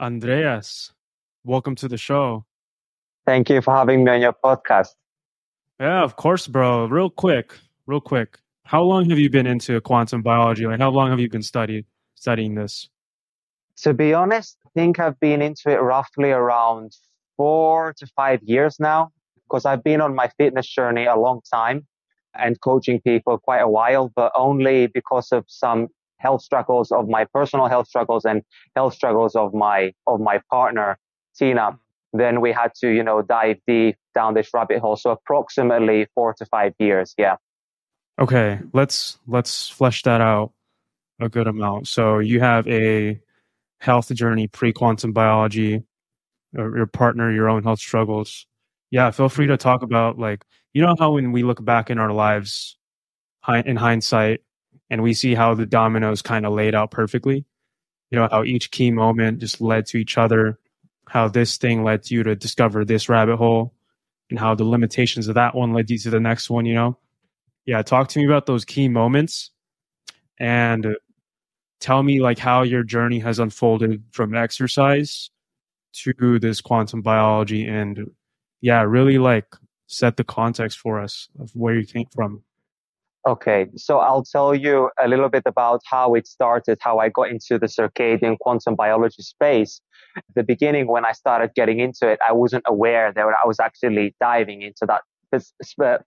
Andreas, welcome to the show. Thank you for having me on your podcast. Yeah, of course, bro. Real quick, real quick. How long have you been into quantum biology? Like, how long have you been studying studying this? To be honest, I think I've been into it roughly around four to five years now because I've been on my fitness journey a long time and coaching people quite a while, but only because of some health struggles of my personal health struggles and health struggles of my of my partner Tina. Mm-hmm. Then we had to, you know, dive deep down this rabbit hole. So approximately four to five years. Yeah. Okay, let's let's flesh that out a good amount. So you have a health journey pre quantum biology, uh, your partner, your own health struggles. Yeah, feel free to talk about like you know how when we look back in our lives in hindsight and we see how the dominoes kind of laid out perfectly. You know how each key moment just led to each other, how this thing led you to discover this rabbit hole, and how the limitations of that one led you to the next one. You know, yeah. Talk to me about those key moments and tell me like how your journey has unfolded from exercise to this quantum biology and yeah really like set the context for us of where you came from okay so i'll tell you a little bit about how it started how i got into the circadian quantum biology space the beginning when i started getting into it i wasn't aware that i was actually diving into that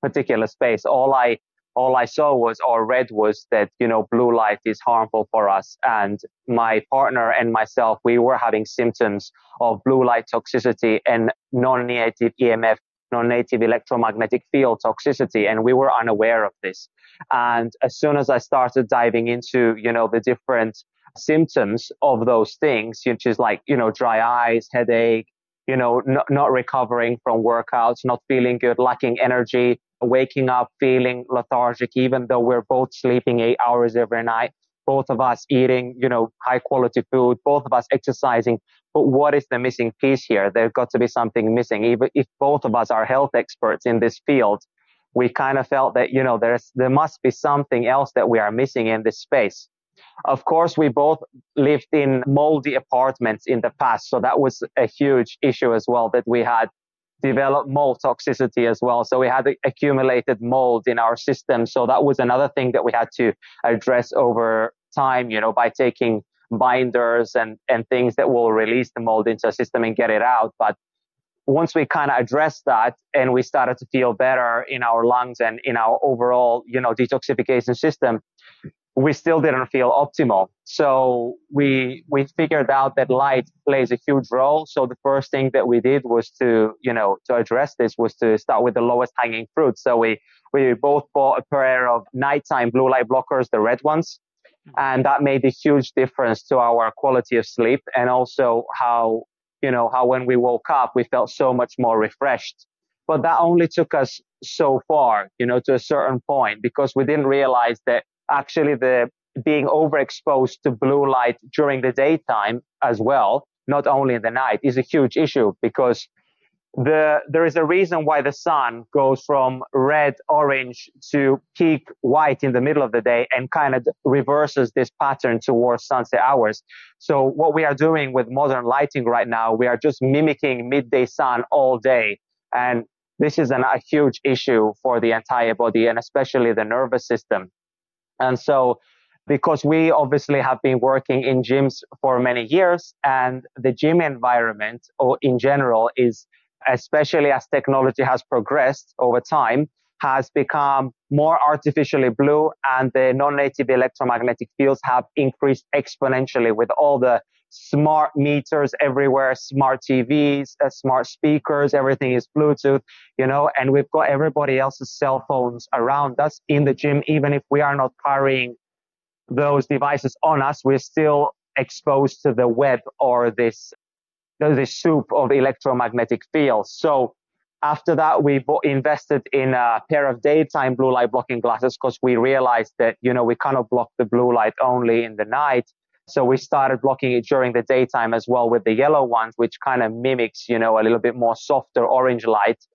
particular space all i all I saw was or read was that, you know, blue light is harmful for us. And my partner and myself, we were having symptoms of blue light toxicity and non-native EMF, non-native electromagnetic field toxicity. And we were unaware of this. And as soon as I started diving into, you know, the different symptoms of those things, which is like, you know, dry eyes, headache, you know, not, not recovering from workouts, not feeling good, lacking energy, waking up feeling lethargic, even though we're both sleeping eight hours every night, both of us eating, you know, high quality food, both of us exercising. But what is the missing piece here? There's got to be something missing. Even if both of us are health experts in this field, we kind of felt that, you know, there's, there must be something else that we are missing in this space. Of course, we both lived in moldy apartments in the past. So that was a huge issue as well that we had developed mold toxicity as well. So we had accumulated mold in our system. So that was another thing that we had to address over time, you know, by taking binders and, and things that will release the mold into the system and get it out. But once we kind of addressed that and we started to feel better in our lungs and in our overall, you know, detoxification system, we still didn't feel optimal. So we we figured out that light plays a huge role. So the first thing that we did was to, you know, to address this was to start with the lowest hanging fruit. So we we both bought a pair of nighttime blue light blockers, the red ones. Mm-hmm. And that made a huge difference to our quality of sleep and also how, you know, how when we woke up, we felt so much more refreshed. But that only took us so far, you know, to a certain point because we didn't realize that actually the being overexposed to blue light during the daytime as well, not only in the night, is a huge issue because the there is a reason why the sun goes from red orange to peak white in the middle of the day and kind of reverses this pattern towards sunset hours. So what we are doing with modern lighting right now we are just mimicking midday sun all day. And this is an, a huge issue for the entire body and especially the nervous system. And so, because we obviously have been working in gyms for many years and the gym environment or in general is, especially as technology has progressed over time, has become more artificially blue and the non-native electromagnetic fields have increased exponentially with all the smart meters everywhere, smart TVs, uh, smart speakers, everything is Bluetooth, you know, and we've got everybody else's cell phones around us in the gym. Even if we are not carrying those devices on us, we're still exposed to the web or this, this soup of electromagnetic fields. So after that, we invested in a pair of daytime blue light blocking glasses because we realized that, you know, we cannot block the blue light only in the night. So we started blocking it during the daytime as well with the yellow ones, which kind of mimics, you know, a little bit more softer orange light.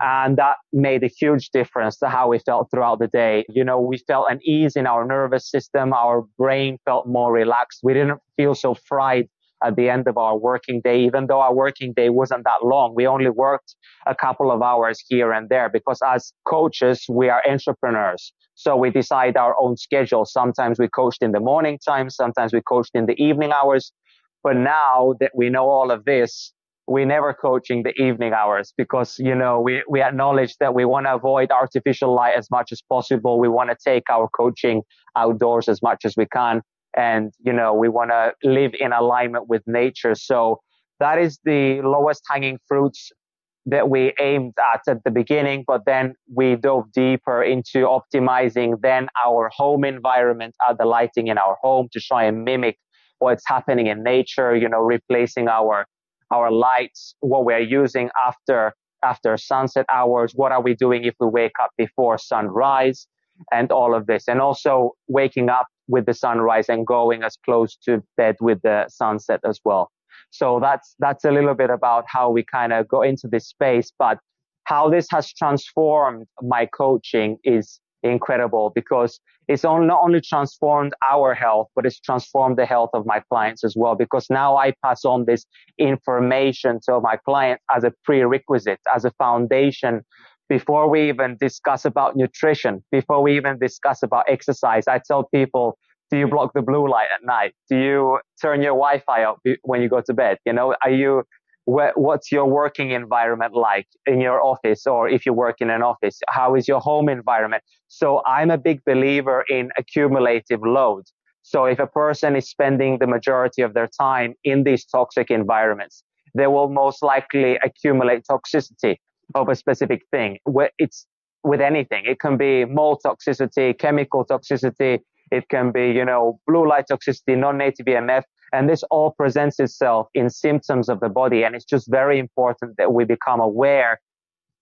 And that made a huge difference to how we felt throughout the day. You know, we felt an ease in our nervous system. Our brain felt more relaxed. We didn't feel so fried at the end of our working day, even though our working day wasn't that long. We only worked a couple of hours here and there because as coaches, we are entrepreneurs. So we decide our own schedule. Sometimes we coached in the morning time. Sometimes we coached in the evening hours. But now that we know all of this, we never coaching the evening hours because, you know, we, we acknowledge that we want to avoid artificial light as much as possible. We want to take our coaching outdoors as much as we can. And, you know, we want to live in alignment with nature. So that is the lowest hanging fruits that we aimed at at the beginning, but then we dove deeper into optimizing then our home environment, uh, the lighting in our home to try and mimic what's happening in nature, you know, replacing our, our lights, what we're using after, after sunset hours. What are we doing if we wake up before sunrise and all of this? And also waking up with the sunrise and going as close to bed with the sunset as well. So that's, that's a little bit about how we kind of go into this space, but how this has transformed my coaching is incredible because it's not only transformed our health, but it's transformed the health of my clients as well. Because now I pass on this information to my clients as a prerequisite, as a foundation before we even discuss about nutrition, before we even discuss about exercise. I tell people, do you block the blue light at night? Do you turn your Wi-Fi off when you go to bed? You know, are you what's your working environment like in your office or if you work in an office how is your home environment so i'm a big believer in accumulative load so if a person is spending the majority of their time in these toxic environments they will most likely accumulate toxicity of a specific thing it's with anything it can be mold toxicity chemical toxicity it can be you know blue light toxicity non-native emf and this all presents itself in symptoms of the body. And it's just very important that we become aware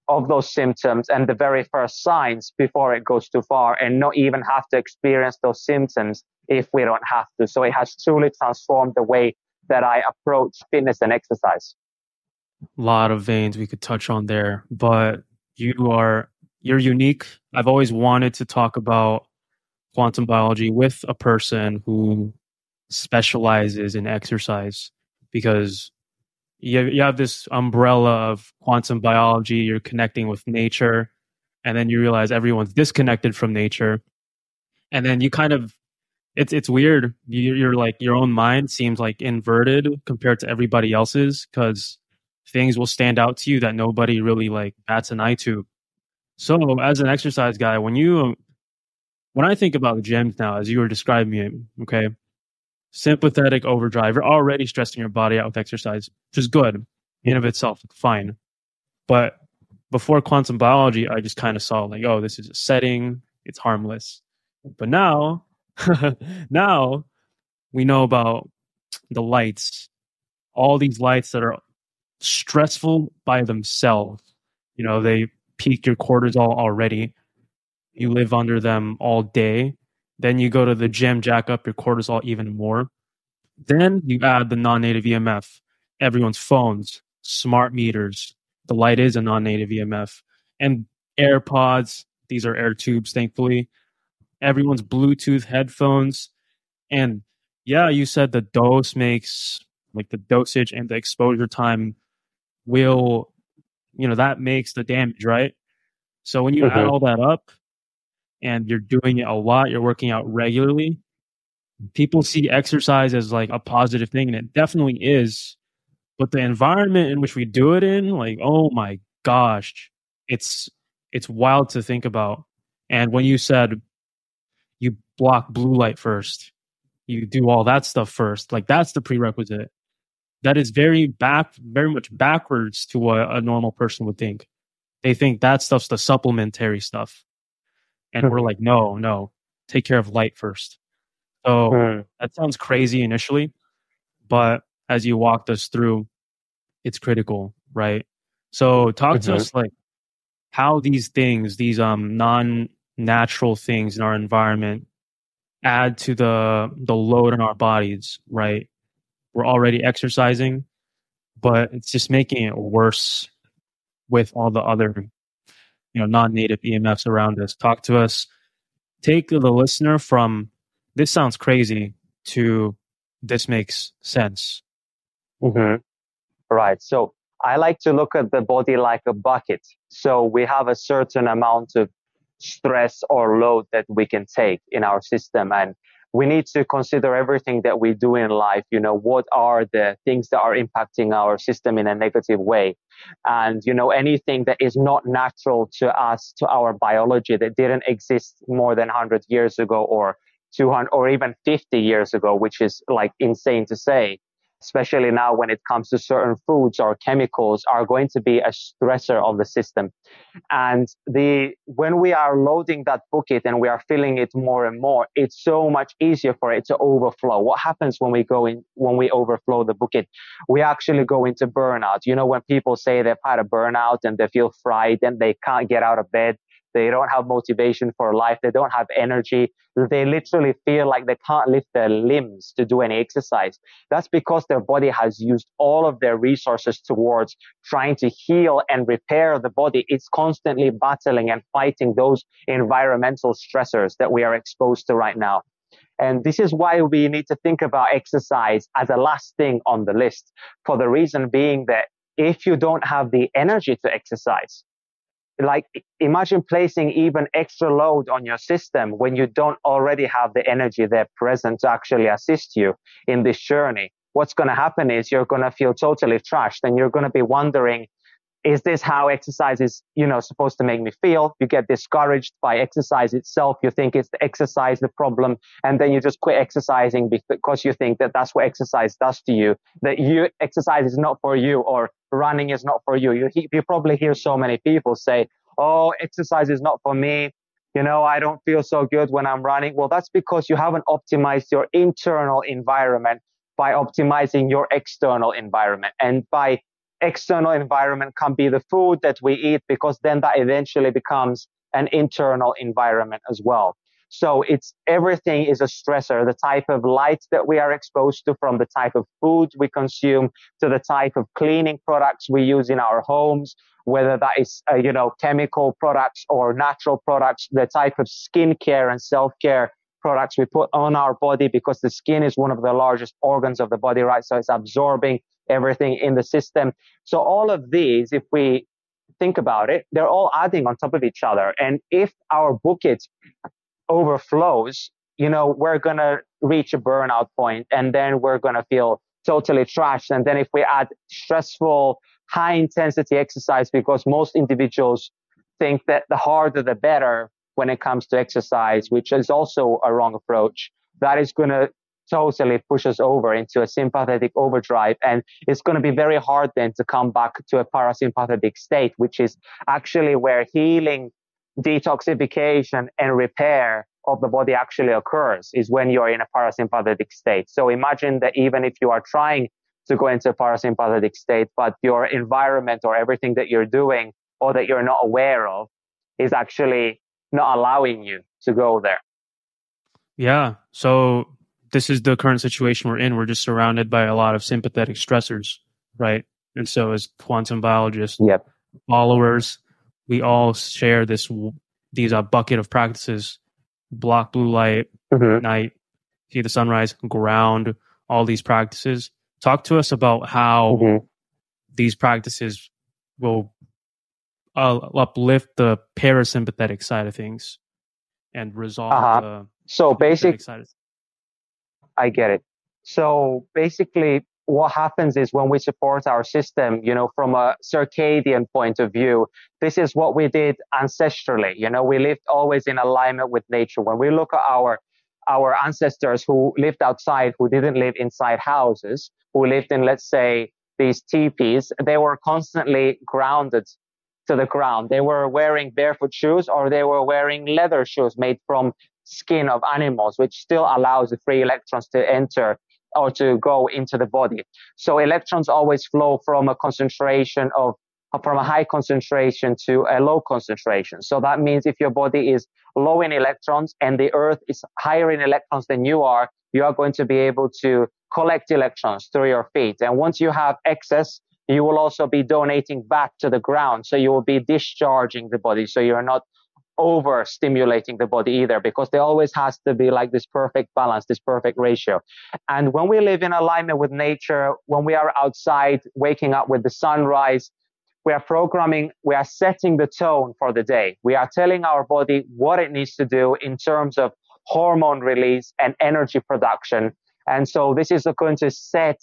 of those symptoms and the very first signs before it goes too far and not even have to experience those symptoms if we don't have to. So it has truly transformed the way that I approach fitness and exercise. A lot of veins we could touch on there, but you are you're unique. I've always wanted to talk about quantum biology with a person who specializes in exercise because you have, you have this umbrella of quantum biology, you're connecting with nature, and then you realize everyone's disconnected from nature. And then you kind of, it's, it's weird. You're, you're like, your own mind seems like inverted compared to everybody else's because things will stand out to you that nobody really like bats an eye to. So as an exercise guy, when you, when I think about the gyms now, as you were describing it, okay, sympathetic overdrive. You're already stressing your body out with exercise, which is good in of itself, fine. But before quantum biology, I just kind of saw like, oh, this is a setting, it's harmless. But now, now we know about the lights, all these lights that are stressful by themselves. You know, they peak your cortisol already. You live under them all day. Then you go to the gym, jack up your cortisol even more. Then you add the non native EMF, everyone's phones, smart meters. The light is a non native EMF. And AirPods, these are air tubes, thankfully. Everyone's Bluetooth headphones. And yeah, you said the dose makes like the dosage and the exposure time will, you know, that makes the damage, right? So when you mm-hmm. add all that up, and you're doing it a lot, you're working out regularly, people see exercise as like a positive thing, and it definitely is. But the environment in which we do it in, like, oh my gosh, it's it's wild to think about. And when you said you block blue light first, you do all that stuff first, like that's the prerequisite. That is very back, very much backwards to what a normal person would think. They think that stuff's the supplementary stuff. And we're like, no, no, take care of light first. So mm. that sounds crazy initially, but as you walked us through, it's critical, right? So talk mm-hmm. to us like how these things, these um non-natural things in our environment add to the the load on our bodies, right? We're already exercising, but it's just making it worse with all the other you know non-native EMFs around us. Talk to us. Take the listener from this sounds crazy to this makes sense. Mm-hmm. Right. So I like to look at the body like a bucket. So we have a certain amount of stress or load that we can take in our system. And we need to consider everything that we do in life. You know, what are the things that are impacting our system in a negative way? And, you know, anything that is not natural to us, to our biology that didn't exist more than 100 years ago or 200 or even 50 years ago, which is like insane to say especially now when it comes to certain foods or chemicals are going to be a stressor of the system. And the, when we are loading that bucket and we are filling it more and more, it's so much easier for it to overflow. What happens when we go in, when we overflow the bucket? We actually go into burnout. You know, when people say they've had a burnout and they feel fried and they can't get out of bed, they don't have motivation for life. They don't have energy. They literally feel like they can't lift their limbs to do any exercise. That's because their body has used all of their resources towards trying to heal and repair the body. It's constantly battling and fighting those environmental stressors that we are exposed to right now. And this is why we need to think about exercise as a last thing on the list for the reason being that if you don't have the energy to exercise, like imagine placing even extra load on your system when you don't already have the energy there present to actually assist you in this journey. What's going to happen is you're going to feel totally trashed and you're going to be wondering is this how exercise is you know supposed to make me feel? You get discouraged by exercise itself. You think it's the exercise the problem and then you just quit exercising because you think that that's what exercise does to you that you exercise is not for you or running is not for you. You, you probably hear so many people say oh exercise is not for me. You know i don't feel so good when i'm running. Well that's because you haven't optimized your internal environment by optimizing your external environment. And by external environment can be the food that we eat because then that eventually becomes an internal environment as well. So it's everything is a stressor, the type of light that we are exposed to from the type of food we consume to the type of cleaning products we use in our homes, whether that is, uh, you know, chemical products or natural products, the type of skincare and self-care products we put on our body because the skin is one of the largest organs of the body, right? So it's absorbing everything in the system. So all of these, if we think about it, they're all adding on top of each other. And if our bucket overflows, you know, we're going to reach a burnout point and then we're going to feel totally trashed. And then if we add stressful, high intensity exercise, because most individuals think that the harder the better when it comes to exercise, which is also a wrong approach, that is going to totally push us over into a sympathetic overdrive. And it's going to be very hard then to come back to a parasympathetic state, which is actually where healing, detoxification and repair of the body actually occurs is when you're in a parasympathetic state. So imagine that even if you are trying to go into a parasympathetic state, but your environment or everything that you're doing or that you're not aware of is actually not allowing you to go there. Yeah. So this is the current situation we're in. We're just surrounded by a lot of sympathetic stressors, right? And so, as quantum biologists, yep. followers, we all share this these uh, bucket of practices: block blue light, mm-hmm. night, see the sunrise, ground. All these practices. Talk to us about how mm-hmm. these practices will uh, uplift the parasympathetic side of things and resolve uh-huh. the so basic I get it. So basically, what happens is when we support our system, you know, from a circadian point of view, this is what we did ancestrally. You know, we lived always in alignment with nature. When we look at our our ancestors who lived outside, who didn't live inside houses, who lived in, let's say, these teepees, they were constantly grounded to the ground. They were wearing barefoot shoes or they were wearing leather shoes made from skin of animals, which still allows the free electrons to enter or to go into the body. So electrons always flow from a concentration of from a high concentration to a low concentration. So that means if your body is low in electrons and the earth is higher in electrons than you are, you are going to be able to collect electrons through your feet. And once you have excess, you will also be donating back to the ground. So you will be discharging the body. So you're not over stimulating the body either because there always has to be like this perfect balance, this perfect ratio. And when we live in alignment with nature, when we are outside, waking up with the sunrise, we are programming, we are setting the tone for the day. We are telling our body what it needs to do in terms of hormone release and energy production. And so this is going to set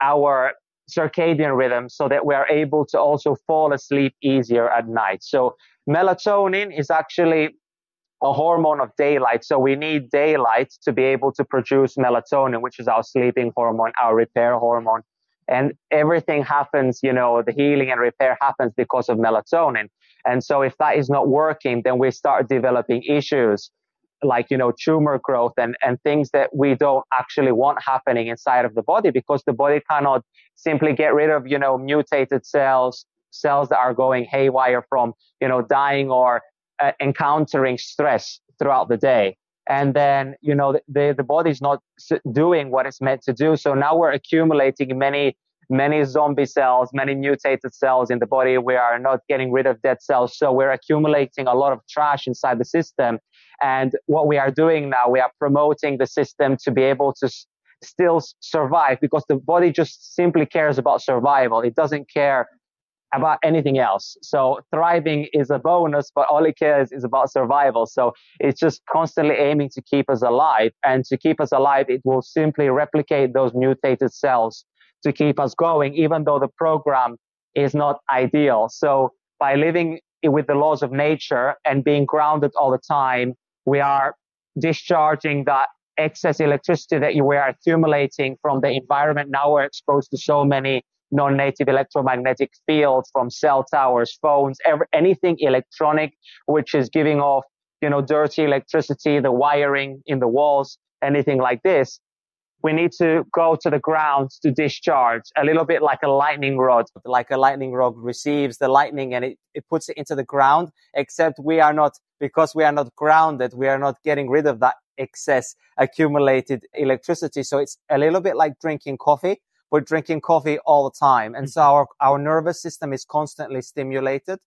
our circadian rhythm so that we are able to also fall asleep easier at night. So melatonin is actually a hormone of daylight. So we need daylight to be able to produce melatonin, which is our sleeping hormone, our repair hormone. And everything happens, you know, the healing and repair happens because of melatonin. And so if that is not working, then we start developing issues like, you know, tumor growth and, and things that we don't actually want happening inside of the body because the body cannot simply get rid of, you know, mutated cells, cells that are going haywire from, you know, dying or uh, encountering stress throughout the day. And then, you know, the, the body's not doing what it's meant to do. So now we're accumulating many many zombie cells, many mutated cells in the body. We are not getting rid of dead cells. So we're accumulating a lot of trash inside the system. And what we are doing now, we are promoting the system to be able to s- still survive because the body just simply cares about survival. It doesn't care about anything else. So thriving is a bonus, but all it cares is about survival. So it's just constantly aiming to keep us alive. And to keep us alive, it will simply replicate those mutated cells to keep us going, even though the program is not ideal. So by living with the laws of nature and being grounded all the time, we are discharging that excess electricity that we are accumulating from the environment. Now we're exposed to so many non-native electromagnetic fields from cell towers, phones, anything electronic, which is giving off, you know, dirty electricity, the wiring in the walls, anything like this we need to go to the ground to discharge a little bit like a lightning rod. Like a lightning rod receives the lightning and it, it puts it into the ground, except we are not, because we are not grounded, we are not getting rid of that excess accumulated electricity. So it's a little bit like drinking coffee. We're drinking coffee all the time. And so mm-hmm. our, our nervous system is constantly stimulated.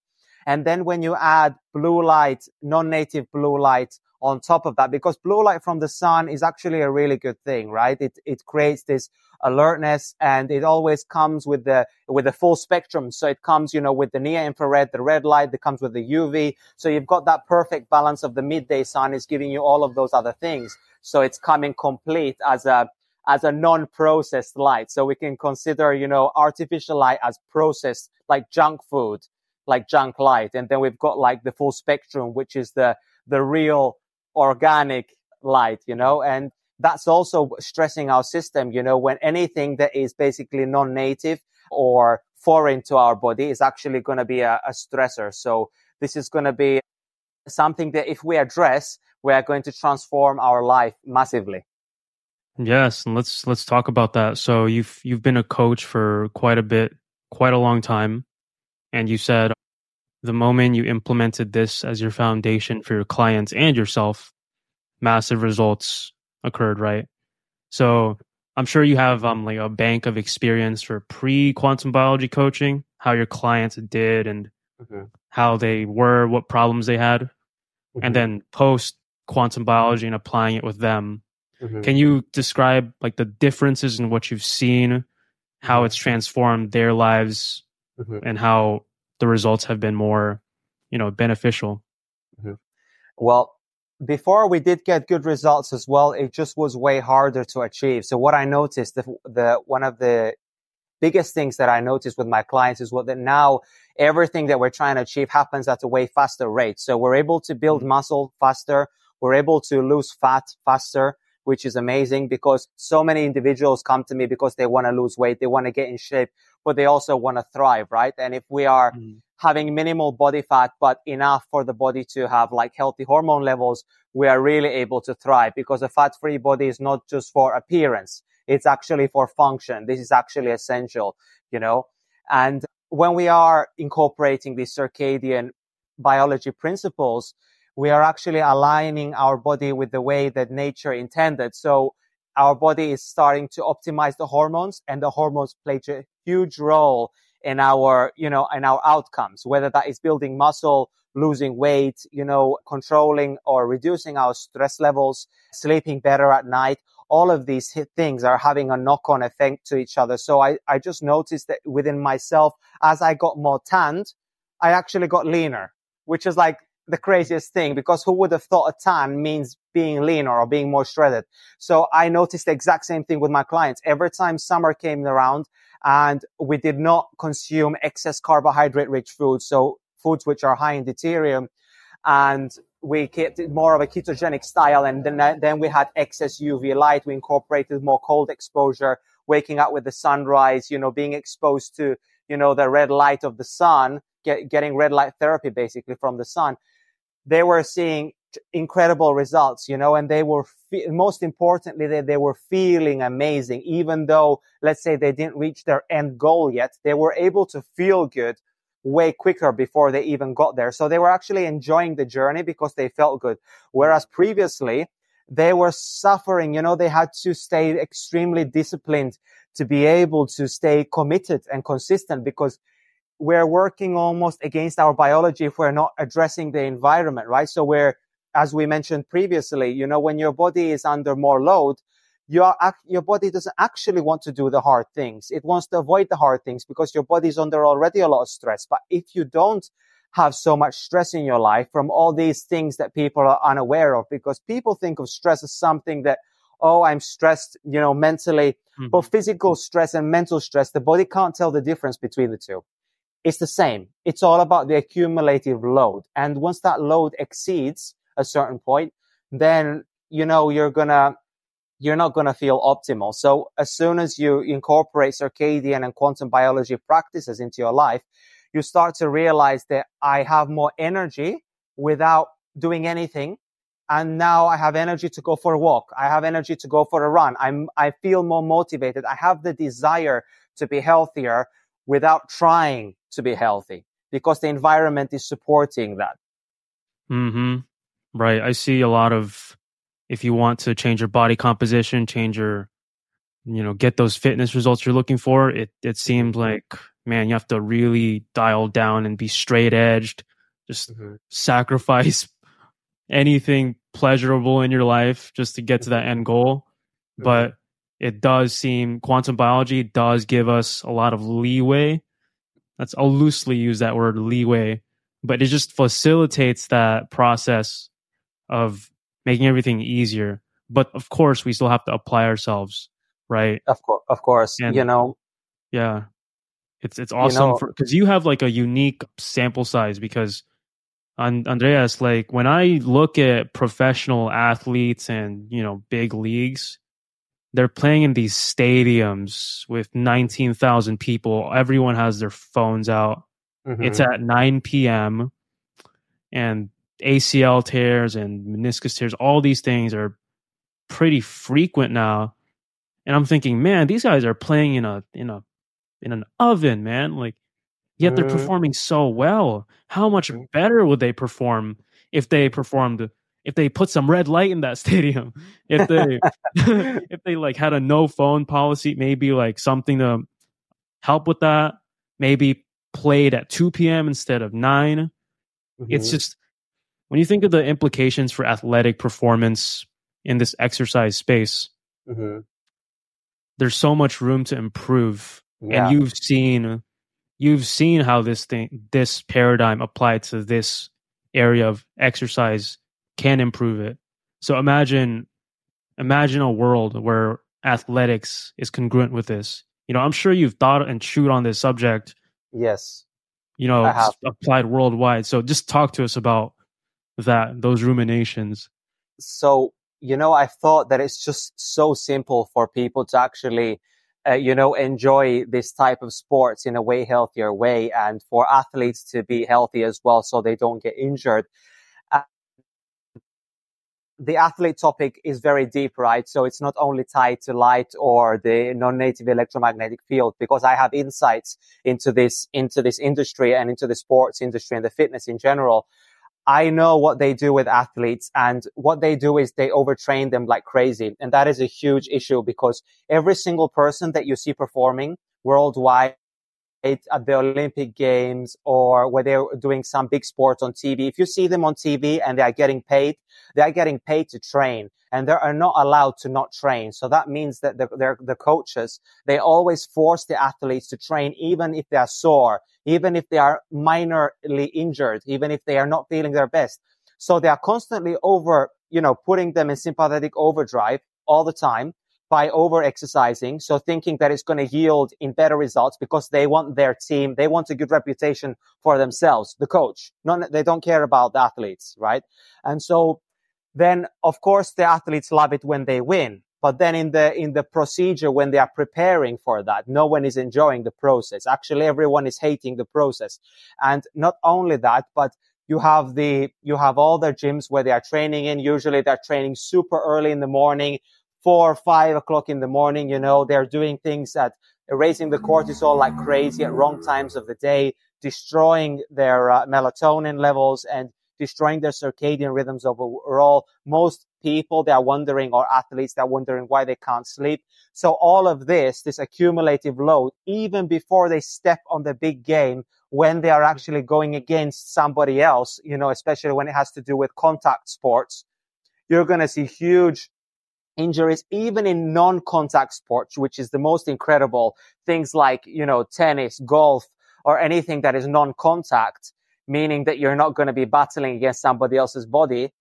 And then when you add blue light, non-native blue light on top of that because blue light from the sun is actually a really good thing, right? It, it creates this alertness and it always comes with the, with the full spectrum. So it comes, you know, with the near infrared, the red light that comes with the UV. So you've got that perfect balance of the midday sun is giving you all of those other things. So it's coming complete as a, as a non-processed light. So we can consider, you know, artificial light as processed, like junk food, like junk light. And then we've got like the full spectrum, which is the, the real organic light, you know, and that's also stressing our system, you know, when anything that is basically non-native or foreign to our body is actually going to be a, a stressor. So this is going to be something that if we address, we are going to transform our life massively. Yes, and let's let's talk about that. So you've you've been a coach for quite a bit, quite a long time, and you said the moment you implemented this as your foundation for your clients and yourself, massive results occurred, right? So I'm sure you have um like a bank of experience for pre quantum biology coaching, how your clients did and mm-hmm. how they were, what problems they had, mm-hmm. and then post quantum biology and applying it with them. Mm-hmm. Can you describe like the differences in what you've seen, how mm-hmm. it's transformed their lives, mm-hmm. and how the results have been more, you know, beneficial. Mm-hmm. Well, before we did get good results as well, it just was way harder to achieve. So what I noticed, the, the one of the biggest things that I noticed with my clients is what that now everything that we're trying to achieve happens at a way faster rate. So we're able to build mm-hmm. muscle faster. We're able to lose fat faster which is amazing because so many individuals come to me because they want to lose weight, they want to get in shape, but they also want to thrive, right? And if we are mm. having minimal body fat, but enough for the body to have like healthy hormone levels, we are really able to thrive because a fat free body is not just for appearance. It's actually for function. This is actually essential, you know, and when we are incorporating these circadian biology principles, we are actually aligning our body with the way that nature intended. So our body is starting to optimize the hormones and the hormones play a huge role in our, you know, in our outcomes, whether that is building muscle, losing weight, you know, controlling or reducing our stress levels, sleeping better at night. All of these things are having a knock on effect to each other. So I, I just noticed that within myself, as I got more tanned, I actually got leaner, which is like the craziest thing because who would have thought a tan means being leaner or being more shredded? So I noticed the exact same thing with my clients. Every time summer came around and we did not consume excess carbohydrate rich foods. So foods which are high in deuterium and we kept it more of a ketogenic style. And then, then we had excess UV light. We incorporated more cold exposure, waking up with the sunrise, you know, being exposed to, you know, the red light of the sun, get, getting red light therapy basically from the sun they were seeing incredible results, you know, and they were, fe- most importantly, they, they were feeling amazing. Even though, let's say they didn't reach their end goal yet, they were able to feel good way quicker before they even got there. So they were actually enjoying the journey because they felt good. Whereas previously, they were suffering, you know, they had to stay extremely disciplined to be able to stay committed and consistent because we're working almost against our biology if we're not addressing the environment, right? So we're, as we mentioned previously, you know, when your body is under more load, your, your body doesn't actually want to do the hard things. It wants to avoid the hard things because your body is under already a lot of stress. But if you don't have so much stress in your life from all these things that people are unaware of, because people think of stress as something that, oh, I'm stressed, you know, mentally, mm-hmm. but physical stress and mental stress, the body can't tell the difference between the two it's the same. It's all about the accumulative load. And once that load exceeds a certain point, then, you know, you're gonna, you're not gonna feel optimal. So as soon as you incorporate circadian and quantum biology practices into your life, you start to realize that I have more energy without doing anything. And now I have energy to go for a walk. I have energy to go for a run. I'm, I feel more motivated. I have the desire to be healthier without trying to be healthy because the environment is supporting that. Hmm. Right. I see a lot of if you want to change your body composition, change your, you know, get those fitness results you're looking for. It it seems mm-hmm. like man, you have to really dial down and be straight edged. Just mm-hmm. sacrifice anything pleasurable in your life just to get to that end goal. Mm-hmm. But it does seem quantum biology does give us a lot of leeway. That's I'll loosely use that word leeway, but it just facilitates that process of making everything easier. But of course, we still have to apply ourselves, right? Of course, of course. And, you know, yeah, it's it's awesome because you, know, you have like a unique sample size because and Andreas, like when I look at professional athletes and you know big leagues, they're playing in these stadiums with 19,000 people. Everyone has their phones out. Mm-hmm. It's at 9 p.m. and ACL tears and meniscus tears, all these things are pretty frequent now. And I'm thinking, man, these guys are playing in a in a in an oven, man. Like yet they're mm-hmm. performing so well. How much mm-hmm. better would they perform if they performed if they put some red light in that stadium, if they if they like had a no phone policy, maybe like something to help with that, maybe played at 2 p.m. instead of 9. Mm-hmm. It's just when you think of the implications for athletic performance in this exercise space, mm-hmm. there's so much room to improve. Yeah. And you've seen you've seen how this thing this paradigm applied to this area of exercise can improve it. So imagine imagine a world where athletics is congruent with this. You know, I'm sure you've thought and chewed on this subject. Yes. You know, applied worldwide. So just talk to us about that, those ruminations. So, you know, I thought that it's just so simple for people to actually, uh, you know, enjoy this type of sports in a way healthier way and for athletes to be healthy as well so they don't get injured the athlete topic is very deep, right? So it's not only tied to light or the non-native electromagnetic field because I have insights into this, into this industry and into the sports industry and the fitness in general. I know what they do with athletes and what they do is they overtrain them like crazy. And that is a huge issue because every single person that you see performing worldwide at the Olympic Games or where they're doing some big sports on TV. If you see them on TV and they are getting paid, they are getting paid to train and they are not allowed to not train. So that means that the, the coaches, they always force the athletes to train even if they are sore, even if they are minorly injured, even if they are not feeling their best. So they are constantly over, you know, putting them in sympathetic overdrive all the time by over exercising. So thinking that it's going to yield in better results because they want their team, they want a good reputation for themselves, the coach. They don't care about the athletes, right? And so then of course the athletes love it when they win. But then in the, in the procedure, when they are preparing for that, no one is enjoying the process. Actually, everyone is hating the process. And not only that, but you have the, you have all their gyms where they are training in. Usually they're training super early in the morning, four, or five o'clock in the morning. You know, they're doing things that raising the cortisol like crazy at wrong times of the day, destroying their uh, melatonin levels and destroying their circadian rhythms overall. Most people, they are wondering, or athletes, they're wondering why they can't sleep. So all of this, this accumulative load, even before they step on the big game, when they are actually going against somebody else, you know, especially when it has to do with contact sports, you're going to see huge injuries, even in non-contact sports, which is the most incredible things like, you know, tennis, golf, or anything that is non-contact meaning that you're not going to be battling against somebody else's body,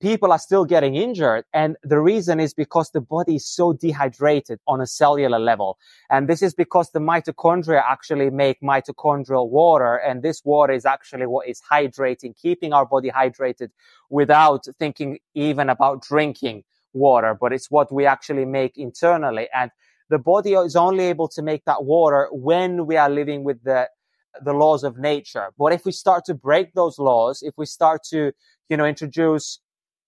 people are still getting injured. And the reason is because the body is so dehydrated on a cellular level. And this is because the mitochondria actually make mitochondrial water. And this water is actually what is hydrating, keeping our body hydrated without thinking even about drinking water, but it's what we actually make internally. And the body is only able to make that water when we are living with the the laws of nature. But if we start to break those laws, if we start to, you know, introduce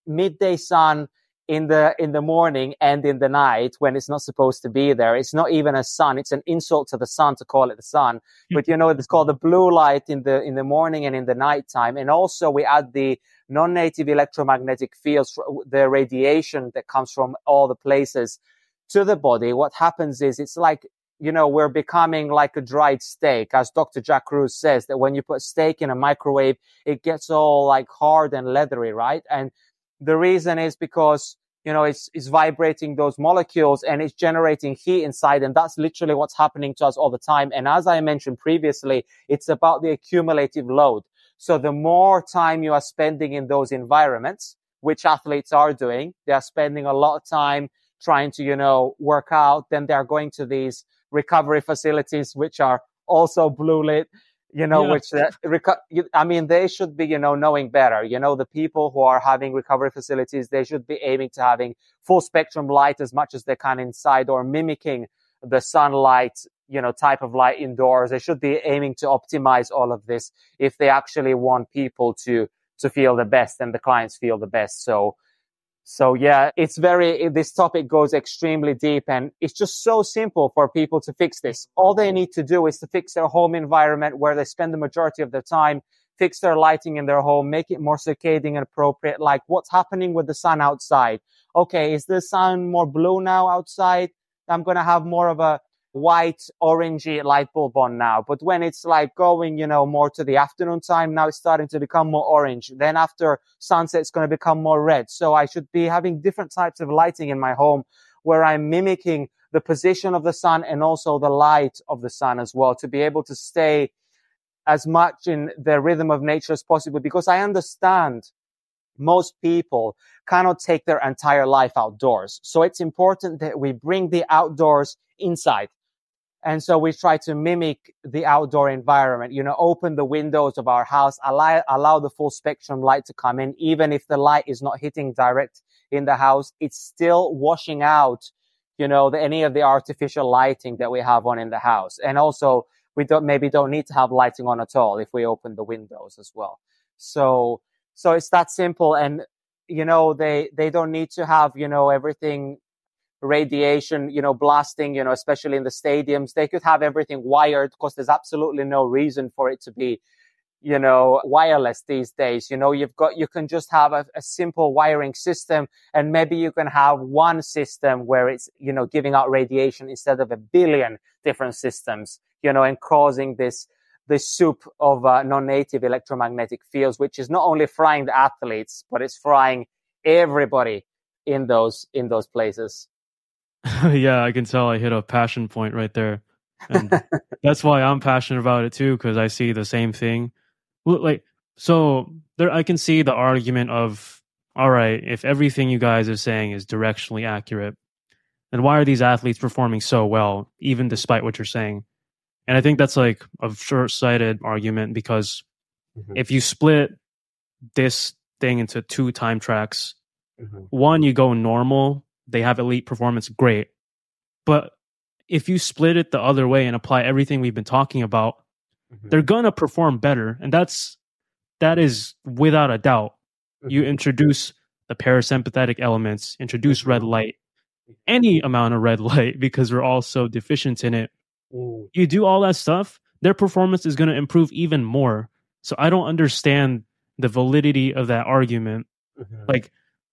midday sun in the in the morning and in the night when it's not supposed to be there. It's not even a sun. It's an insult to the sun to call it the sun. Hmm. But you know, it's called the blue light in the in the morning and in the nighttime. And also we add the non-native electromagnetic fields, the radiation that comes from all the places to the body. What happens is it's like you know, we're becoming like a dried steak, as Dr. Jack Kruse says, that when you put steak in a microwave, it gets all like hard and leathery, right? And the reason is because, you know, it's, it's vibrating those molecules and it's generating heat inside. And that's literally what's happening to us all the time. And as I mentioned previously, it's about the accumulative load. So the more time you are spending in those environments, which athletes are doing, they are spending a lot of time trying to, you know, work out. Then they're going to these recovery facilities, which are also blue lit, you know, yeah. which, uh, I mean, they should be, you know, knowing better. You know, the people who are having recovery facilities, they should be aiming to having full spectrum light as much as they can inside or mimicking the sunlight, you know, type of light indoors. They should be aiming to optimize all of this if they actually want people to, to feel the best and the clients feel the best. So, so yeah, it's very, this topic goes extremely deep and it's just so simple for people to fix this. All they need to do is to fix their home environment where they spend the majority of their time, fix their lighting in their home, make it more circadian and appropriate. Like what's happening with the sun outside? Okay. Is the sun more blue now outside? I'm going to have more of a white, orangey light bulb on now. But when it's like going, you know, more to the afternoon time, now it's starting to become more orange. Then after sunset, it's going to become more red. So I should be having different types of lighting in my home where I'm mimicking the position of the sun and also the light of the sun as well to be able to stay as much in the rhythm of nature as possible because I understand most people cannot take their entire life outdoors. So it's important that we bring the outdoors inside. And so we try to mimic the outdoor environment, you know, open the windows of our house, allow, allow the full spectrum light to come in. Even if the light is not hitting direct in the house, it's still washing out, you know, the, any of the artificial lighting that we have on in the house. And also we don't, maybe don't need to have lighting on at all if we open the windows as well. So, so it's that simple. And, you know, they, they don't need to have, you know, everything radiation, you know, blasting, you know, especially in the stadiums. They could have everything wired because there's absolutely no reason for it to be, you know, wireless these days. You know, you've got, you can just have a, a, simple wiring system and maybe you can have one system where it's, you know, giving out radiation instead of a billion different systems, you know, and causing this, this soup of uh, non-native electromagnetic fields, which is not only frying the athletes, but it's frying everybody in those, in those places. yeah, I can tell I hit a passion point right there. And that's why I'm passionate about it too, because I see the same thing. Like, so there, I can see the argument of, all right, if everything you guys are saying is directionally accurate, then why are these athletes performing so well, even despite what you're saying? And I think that's like a short sighted argument because mm-hmm. if you split this thing into two time tracks, mm-hmm. one, you go normal, they have elite performance, great. But if you split it the other way and apply everything we've been talking about, mm-hmm. they're gonna perform better, and that's that is without a doubt. Mm-hmm. You introduce the parasympathetic elements, introduce mm-hmm. red light, any amount of red light because we're all so deficient in it. Ooh. You do all that stuff, their performance is going to improve even more. So I don't understand the validity of that argument. Mm-hmm. Like,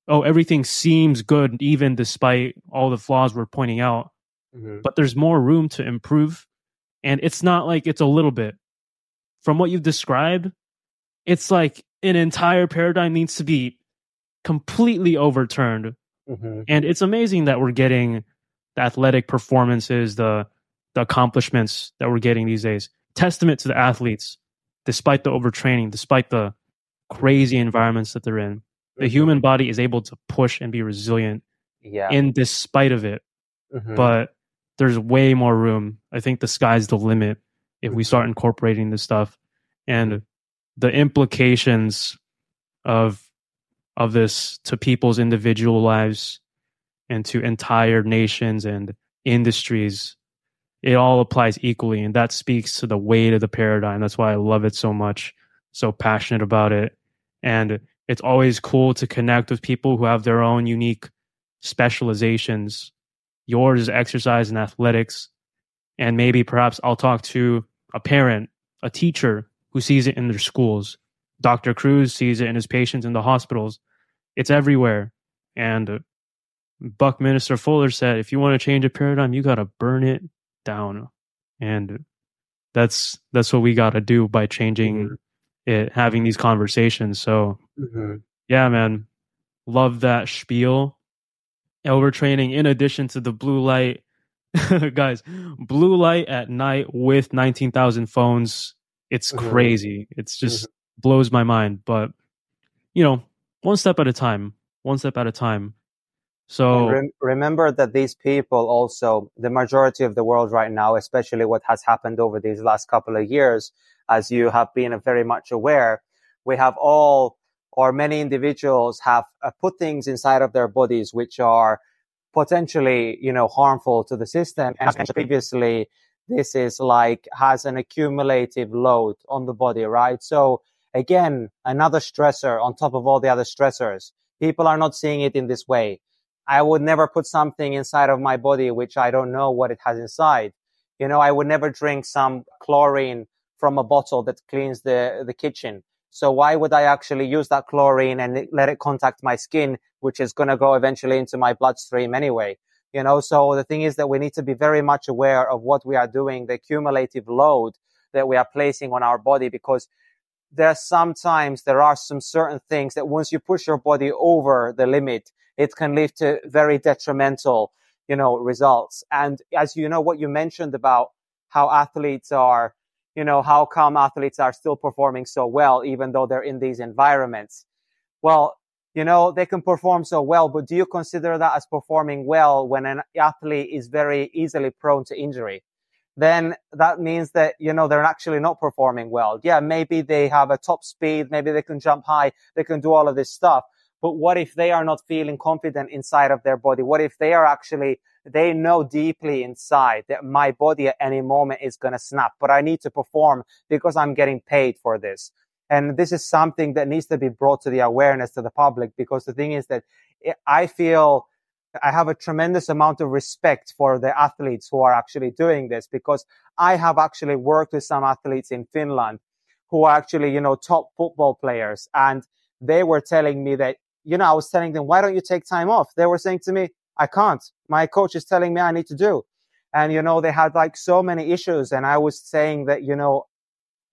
oh, everything seems good even despite all the flaws we're pointing out mm-hmm. but there's more room to improve. And it's not like it's a little bit. From what you've described, it's like an entire paradigm needs to be completely overturned. Mm-hmm. And it's amazing that we're getting the athletic performances, the the accomplishments that we're getting these days. Testament to the athletes, despite the overtraining, despite the crazy environments that they're in. The mm-hmm. human body is able to push and be resilient yeah. in despite of it. Mm-hmm. But there's way more room. I think the sky's the limit if we start mm-hmm. incorporating this stuff and the implications of of this to people's individual lives and to entire nations and industries it all applies equally and that speaks to the weight of the paradigm that's why i love it so much so passionate about it and it's always cool to connect with people who have their own unique specializations yours is exercise and athletics. And maybe perhaps I'll talk to a parent, a teacher who sees it in their schools. Dr. Kruse sees it in his patients in the hospitals. It's everywhere. And Buckminster Fuller said, if you want to change a paradigm, you got to burn it down. And that's that's what we got to do by changing mm-hmm. It, having these conversations. So, mm-hmm. yeah, man, love that spiel overtraining in addition to the blue light guys blue light at night with 19,000 phones it's mm-hmm. crazy it's just mm-hmm. blows my mind but you know one step at a time one step at a time so Rem- remember that these people also the majority of the world right now especially what has happened over these last couple of years as you have been very much aware we have all or many individuals have uh, put things inside of their bodies which are potentially, you know, harmful to the system. And previously, this is like has an accumulative load on the body, right? So again, another stressor on top of all the other stressors. People are not seeing it in this way. I would never put something inside of my body which I don't know what it has inside. You know, I would never drink some chlorine from a bottle that cleans the, the kitchen. So why would I actually use that chlorine and let it contact my skin, which is going to go eventually into my bloodstream anyway? You know, so the thing is that we need to be very much aware of what we are doing, the cumulative load that we are placing on our body, because there are sometimes there are some certain things that once you push your body over the limit, it can lead to very detrimental, you know, results. And as you know, what you mentioned about how athletes are you know, how come athletes are still performing so well, even though they're in these environments? Well, you know, they can perform so well, but do you consider that as performing well when an athlete is very easily prone to injury? Then that means that, you know, they're actually not performing well. Yeah, maybe they have a top speed. Maybe they can jump high. They can do all of this stuff. But what if they are not feeling confident inside of their body? What if they are actually they know deeply inside that my body at any moment is going to snap, but I need to perform because I'm getting paid for this. And this is something that needs to be brought to the awareness to the public because the thing is that I feel I have a tremendous amount of respect for the athletes who are actually doing this because I have actually worked with some athletes in Finland who are actually, you know, top football players. And they were telling me that, you know, I was telling them, why don't you take time off? They were saying to me, I can't. My coach is telling me I need to do. and you know they had like so many issues and i was saying that you know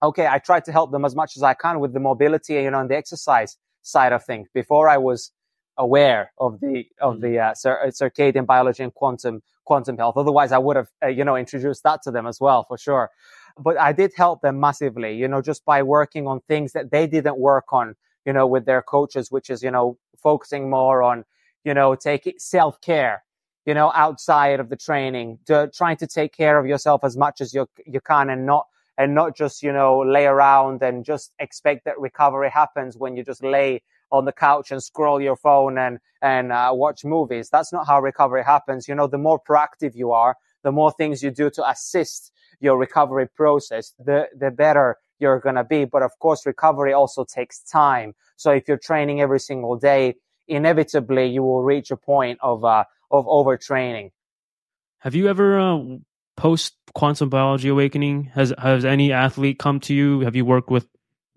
okay i tried to help them as much as i can with the mobility you know and the exercise side of things before i was aware of the of the uh, cir- circadian biology and quantum quantum health otherwise i would have uh, you know introduced that to them as well for sure but i did help them massively you know just by working on things that they didn't work on you know with their coaches which is you know focusing more on you know take self-care you know, outside of the training, to, trying to take care of yourself as much as you, you can and not, and not just, you know, lay around and just expect that recovery happens when you just lay on the couch and scroll your phone and, and uh, watch movies. That's not how recovery happens. You know, the more proactive you are, the more things you do to assist your recovery process, the, the better you're going to be. But of course, recovery also takes time. So if you're training every single day, inevitably you will reach a point of, uh, of overtraining. Have you ever uh, post quantum biology awakening? Has has any athlete come to you? Have you worked with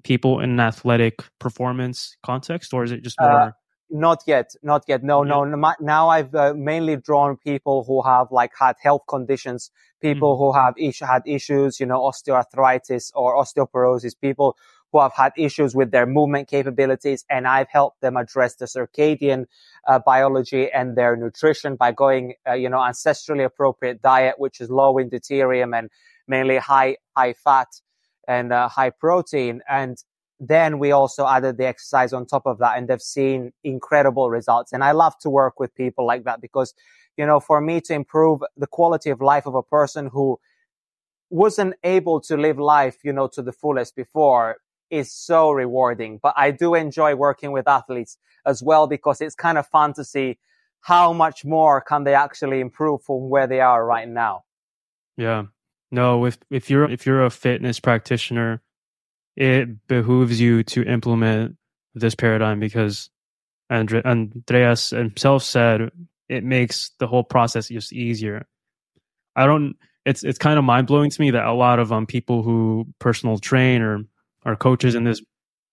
people in an athletic performance context, or is it just uh, more? Uh, not yet, not yet. No, yeah. no. Now I've uh, mainly drawn people who have like had health conditions, people mm-hmm. who have is- had issues, you know, osteoarthritis or osteoporosis, people who have had issues with their movement capabilities. And I've helped them address the circadian uh, biology and their nutrition by going, uh, you know, ancestrally appropriate diet, which is low in deuterium and mainly high, high fat and uh, high protein. And then we also added the exercise on top of that and they've seen incredible results. And I love to work with people like that because, you know, for me to improve the quality of life of a person who wasn't able to live life, you know, to the fullest before, is so rewarding. But I do enjoy working with athletes as well because it's kind of fun to see how much more can they actually improve from where they are right now. Yeah. No, if if you're if you're a fitness practitioner, it behooves you to implement this paradigm because Andre- Andreas himself said it makes the whole process just easier. I don't it's it's kind of mind blowing to me that a lot of um people who personal train or our coaches in this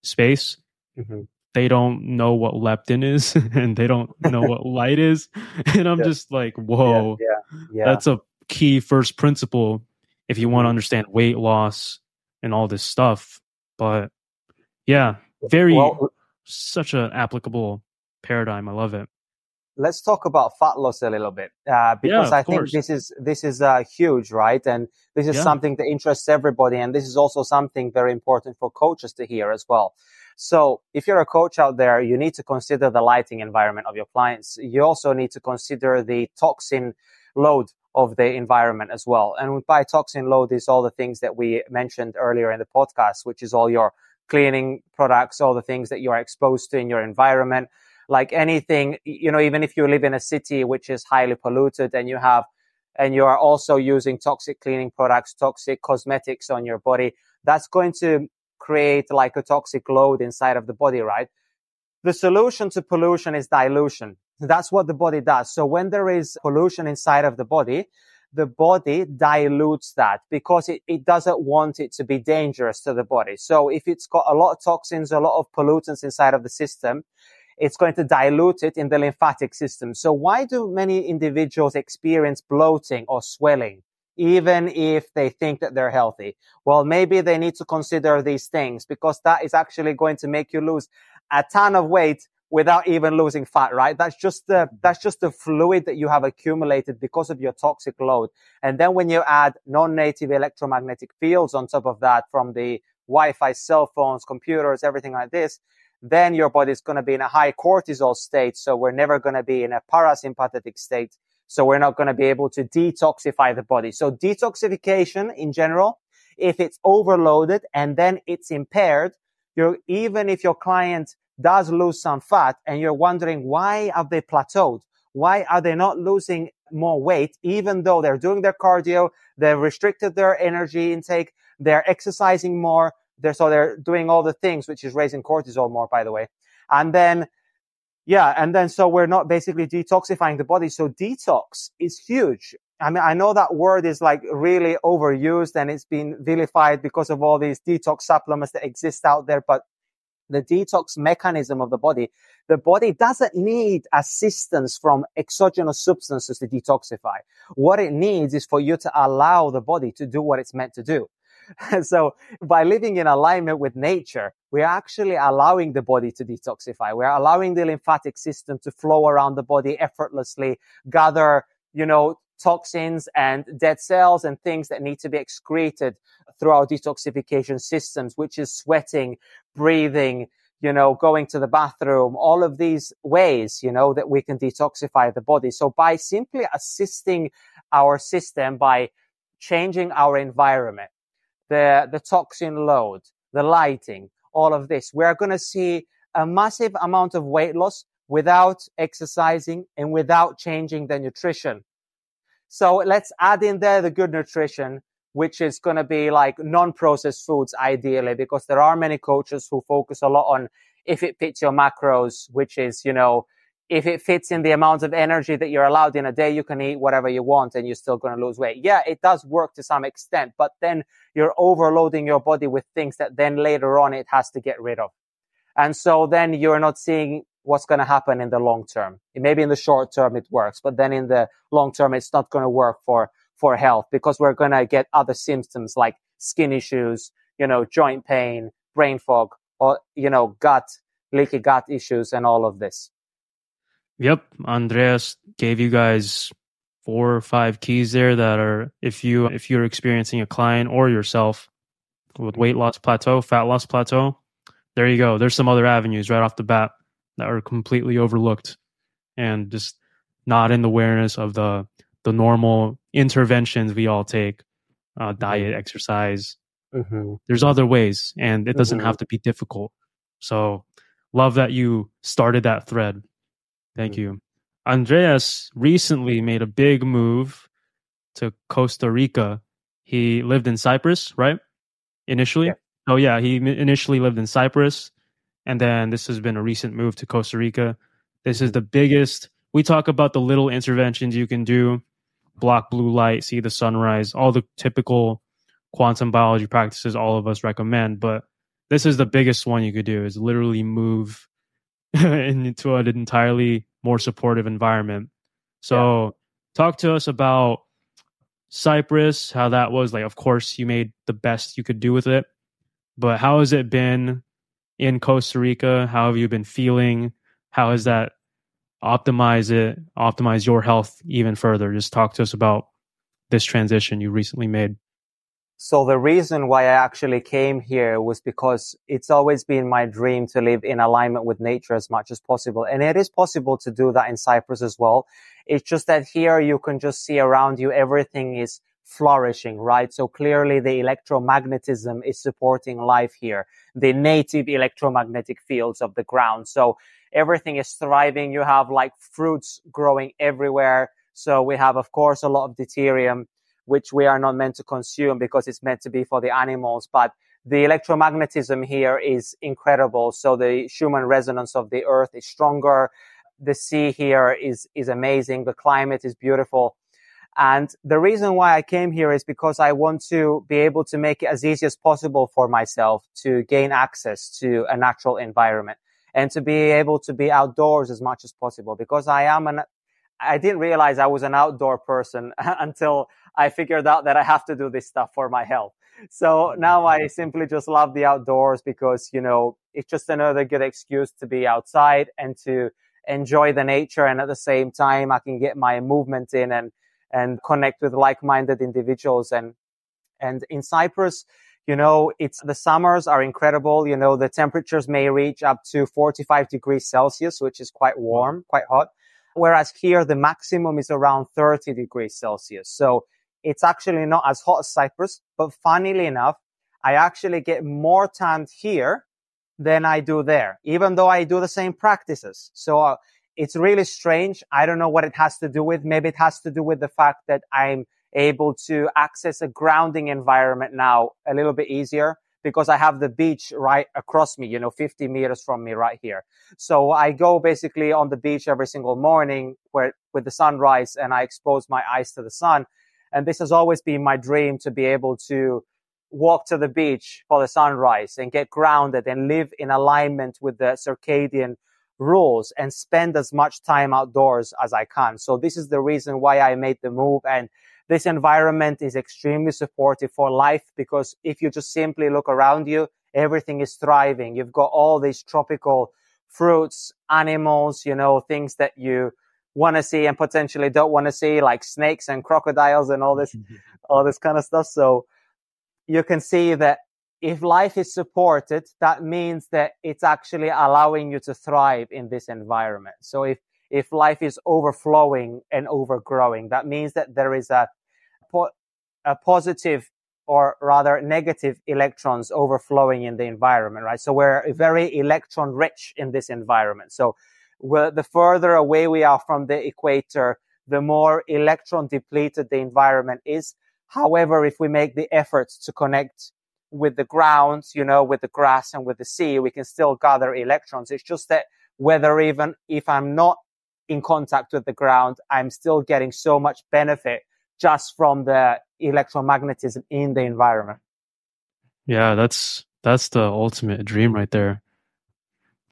space, mm-hmm. they don't know what leptin is and they don't know what light is. And I'm yeah. just like, whoa, yeah, yeah, yeah, that's a key first principle if you want to mm-hmm. understand weight loss and all this stuff. But yeah, very well, such an applicable paradigm. I love it let's talk about fat loss a little bit uh, because yeah, I think this is this is uh, huge, right? And this is yeah. something that interests everybody, and this is also something very important for coaches to hear as well. So, if you're a coach out there, you need to consider the lighting environment of your clients. You also need to consider the toxin load of the environment as well. And by toxin load is all the things that we mentioned earlier in the podcast, which is all your cleaning products, all the things that you're exposed to in your environment like anything, you know, even if you live in a city which is highly polluted and you have, and you are also using toxic cleaning products, toxic cosmetics on your body, that's going to create like a toxic load inside of the body, right? The solution to pollution is dilution. That's what the body does. So when there is pollution inside of the body, the body dilutes that because it, it doesn't want it to be dangerous to the body. So if it's got a lot of toxins, a lot of pollutants inside of the system, it's going to dilute it in the lymphatic system. So why do many individuals experience bloating or swelling? even if they think that they're healthy. Well, maybe they need to consider these things because that is actually going to make you lose a ton of weight without even losing fat, right? That's just the, mm-hmm. that's just the fluid that you have accumulated because of your toxic load. And then when you add non-native electromagnetic fields on top of that from the Wi-Fi, cell phones, computers, everything like this, then your body is going to be in a high cortisol state. So we're never going to be in a parasympathetic state. So we're not going to be able to detoxify the body. So detoxification in general, if it's overloaded and then it's impaired, you're, even if your client does lose some fat and you're wondering why have they plateaued? Why are they not losing more weight, even though they're doing their cardio, they've restricted their energy intake, they're exercising more, they're, so they're doing all the things, which is raising cortisol more, by the way. And then, yeah, and then so we're not basically detoxifying the body. So detox is huge. I mean, I know that word is like really overused and it's been vilified because of all these detox supplements that exist out there, but the detox mechanism of the body, the body doesn't need assistance from exogenous substances to detoxify. What it needs is for you to allow the body to do what it's meant to do. so by living in alignment with nature, we're actually allowing the body to detoxify. We're allowing the lymphatic system to flow around the body effortlessly, gather, you know, toxins and dead cells and things that need to be excreted through our detoxification systems, which is sweating, breathing, you know, going to the bathroom, all of these ways, you know, that we can detoxify the body. So by simply assisting our system by changing our environment, the, the toxin load, the lighting, all of this, we are going to see a massive amount of weight loss without exercising and without changing the nutrition. So let's add in there the good nutrition, which is going to be like non-processed foods ideally, because there are many coaches who focus a lot on if it fits your macros, which is, you know, if it fits in the amount of energy that you're allowed in a day, you can eat whatever you want and you're still going to lose weight. Yeah, it does work to some extent, but then you're overloading your body with things that then later on it has to get rid of. And so then you're not seeing what's going to happen in the long term. Maybe in the short term it works, but then in the long term it's not going to work for for health because we're going to get other symptoms like skin issues, you know, joint pain, brain fog, or you know, gut leaky gut issues, and all of this. Yep, Andreas gave you guys four or five keys there that are if you if you're experiencing a client or yourself with weight loss plateau, fat loss plateau, there you go. There's some other avenues right off the bat that are completely overlooked and just not in the awareness of the the normal interventions we all take uh, mm-hmm. diet exercise mm-hmm. there's other ways and it doesn't mm-hmm. have to be difficult so love that you started that thread thank mm-hmm. you andreas recently made a big move to costa rica he lived in cyprus right initially yeah. oh yeah he initially lived in cyprus and then this has been a recent move to Costa Rica. This is the biggest. We talk about the little interventions you can do block blue light, see the sunrise, all the typical quantum biology practices all of us recommend. But this is the biggest one you could do is literally move into an entirely more supportive environment. So yeah. talk to us about Cyprus, how that was. Like, of course, you made the best you could do with it, but how has it been in Costa Rica? How have you been feeling? How has that optimize it, optimize your health even further? Just talk to us about this transition you recently made. So the reason why I actually came here was because it's always been my dream to live in alignment with nature as much as possible. And it is possible to do that in Cyprus as well. It's just that here you can just see around you everything is flourishing, right? So clearly the electromagnetism is supporting life here, the native electromagnetic fields of the ground. So everything is thriving. You have like fruits growing everywhere. So we have, of course, a lot of deuterium, which we are not meant to consume because it's meant to be for the animals, but the electromagnetism here is incredible. So the Schumann resonance of the earth is stronger. The sea here is, is amazing. The climate is beautiful. And the reason why I came here is because I want to be able to make it as easy as possible for myself to gain access to a natural environment and to be able to be outdoors as much as possible because I am an, I didn't realize I was an outdoor person until I figured out that I have to do this stuff for my health. So mm-hmm. now I mm-hmm. simply just love the outdoors because, you know, it's just another good excuse to be outside and to enjoy the nature. And at the same time, I can get my movement in and and connect with like-minded individuals. And, and in Cyprus, you know, it's the summers are incredible. You know, the temperatures may reach up to 45 degrees Celsius, which is quite warm, quite hot. Whereas here, the maximum is around 30 degrees Celsius. So it's actually not as hot as Cyprus, but funnily enough, I actually get more tanned here than I do there, even though I do the same practices. So uh, it's really strange. I don't know what it has to do with. Maybe it has to do with the fact that I'm able to access a grounding environment now a little bit easier because I have the beach right across me, you know, 50 meters from me right here. So I go basically on the beach every single morning where with the sunrise and I expose my eyes to the sun. And this has always been my dream to be able to walk to the beach for the sunrise and get grounded and live in alignment with the circadian rules and spend as much time outdoors as I can. So this is the reason why I made the move. And this environment is extremely supportive for life because if you just simply look around you, everything is thriving. You've got all these tropical fruits, animals, you know, things that you want to see and potentially don't want to see, like snakes and crocodiles and all this, all this kind of stuff. So you can see that if life is supported, that means that it's actually allowing you to thrive in this environment. So if, if life is overflowing and overgrowing, that means that there is a, a positive or rather negative electrons overflowing in the environment, right? So we're very electron rich in this environment. So the further away we are from the equator, the more electron depleted the environment is. However, if we make the efforts to connect with the ground, you know, with the grass and with the sea, we can still gather electrons. It's just that whether even if I'm not in contact with the ground, I'm still getting so much benefit just from the electromagnetism in the environment. Yeah, that's that's the ultimate dream right there.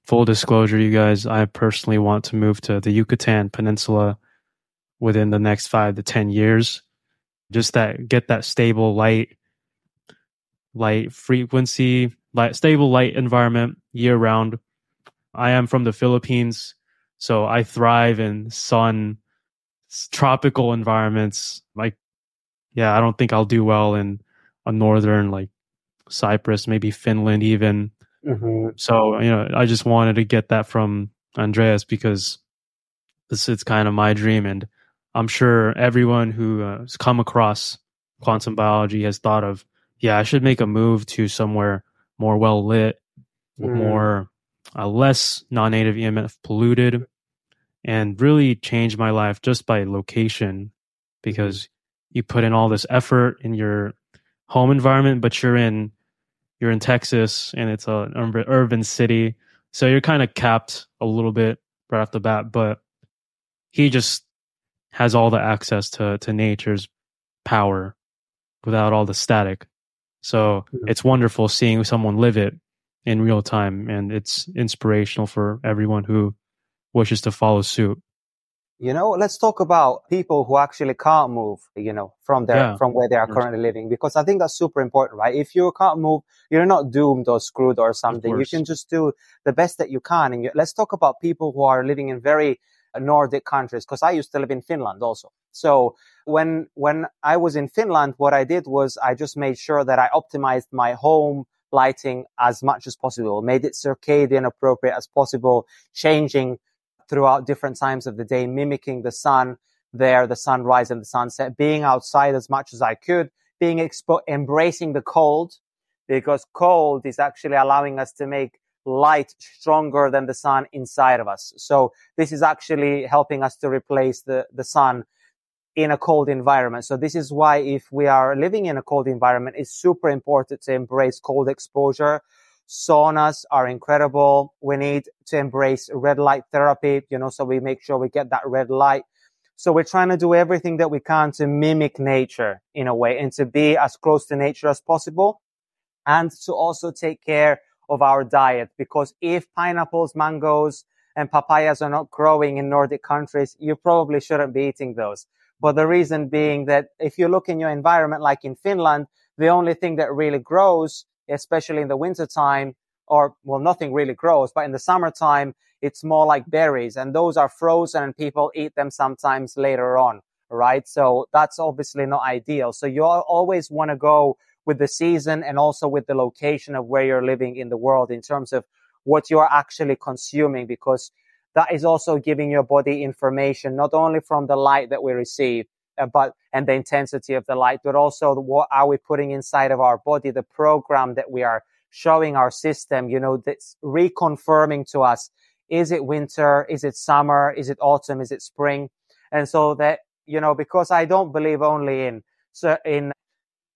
Full disclosure, you guys, I personally want to move to the Yucatan Peninsula within the next five to ten years. Just that get that stable light light frequency, light, stable light environment year round. I am from the Philippines, so I thrive in sun, tropical environments. Like, yeah, I don't think I'll do well in a northern like Cyprus, maybe Finland, even. Mm-hmm. So you know, I just wanted to get that from Andreas because this is kind of my dream, and I'm sure everyone who uh, has come across quantum biology has thought of yeah, I should make a move to somewhere more well lit, mm. more uh, less non-native EMF polluted, and really change my life just by location because you put in all this effort in your home environment, but you're in you're in Texas and it's an urban city, so you're kind of capped a little bit right off the bat. But he just has all the access to to nature's power without all the static. So yeah. it's wonderful seeing someone live it in real time, and it's inspirational for everyone who wishes to follow suit. You know, let's talk about people who actually can't move, you know, from their, yeah. from where they are currently living, because I think that's super important, right? If you can't move, you're not doomed or screwed or something. You can just do the best that you can. And you, let's talk about people who are living in very Nordic countries, because I used to live in Finland also. So when, when I was in Finland, what I did was I just made sure that I optimized my home lighting as much as possible, made it circadian appropriate as possible, changing throughout different times of the day, mimicking the sun there, the sunrise and the sunset, being outside as much as I could, being expo- embracing the cold because cold is actually allowing us to make light stronger than the sun inside of us. So this is actually helping us to replace the, the sun in a cold environment. So this is why if we are living in a cold environment, it's super important to embrace cold exposure. Saunas are incredible. We need to embrace red light therapy, you know, so we make sure we get that red light. So we're trying to do everything that we can to mimic nature in a way and to be as close to nature as possible and to also take care of our diet because if pineapples, mangoes, and papayas are not growing in Nordic countries, you probably shouldn't be eating those. But the reason being that if you look in your environment, like in Finland, the only thing that really grows, especially in the winter time, or well, nothing really grows, but in the summertime, it's more like berries and those are frozen and people eat them sometimes later on, right? So that's obviously not ideal. So you always want to go with the season and also with the location of where you're living in the world in terms of what you're actually consuming because that is also giving your body information not only from the light that we receive Uh, but and the intensity of the light but also what are we putting inside of our body the program that we are showing our system you know that's reconfirming to us is it winter is it summer is it autumn is it spring? And so that you know because i don't believe only in in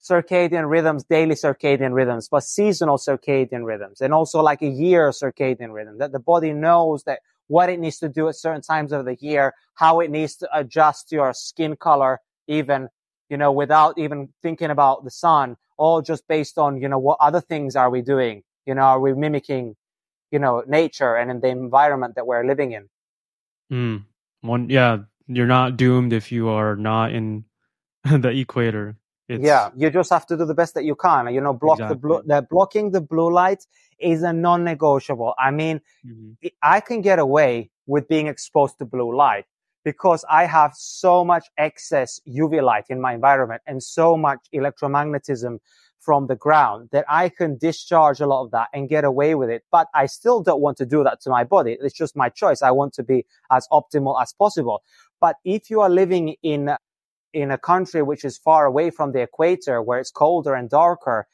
circadian rhythms, daily circadian rhythms, but seasonal circadian rhythms, and also like a year circadian rhythm that the body knows that what it needs to do at certain times of the year, how it needs to adjust your skin color, even, you know, without even thinking about the sun all just based on, you know, what other things are we doing? You know, are we mimicking, you know, nature and in the environment that we're living in? Mm. One, yeah, you're not doomed if you are not in the equator. It's... Yeah, you just have to do the best that you can. You know, block exactly. the blue. The blocking the blue light is a non-negotiable. I mean, mm-hmm. I can get away with being exposed to blue light because I have so much excess UV light in my environment and so much electromagnetism from the ground that I can discharge a lot of that and get away with it. But I still don't want to do that to my body. It's just my choice. I want to be as optimal as possible. But if you are living in in a country which is far away from the equator, where it's colder and darker,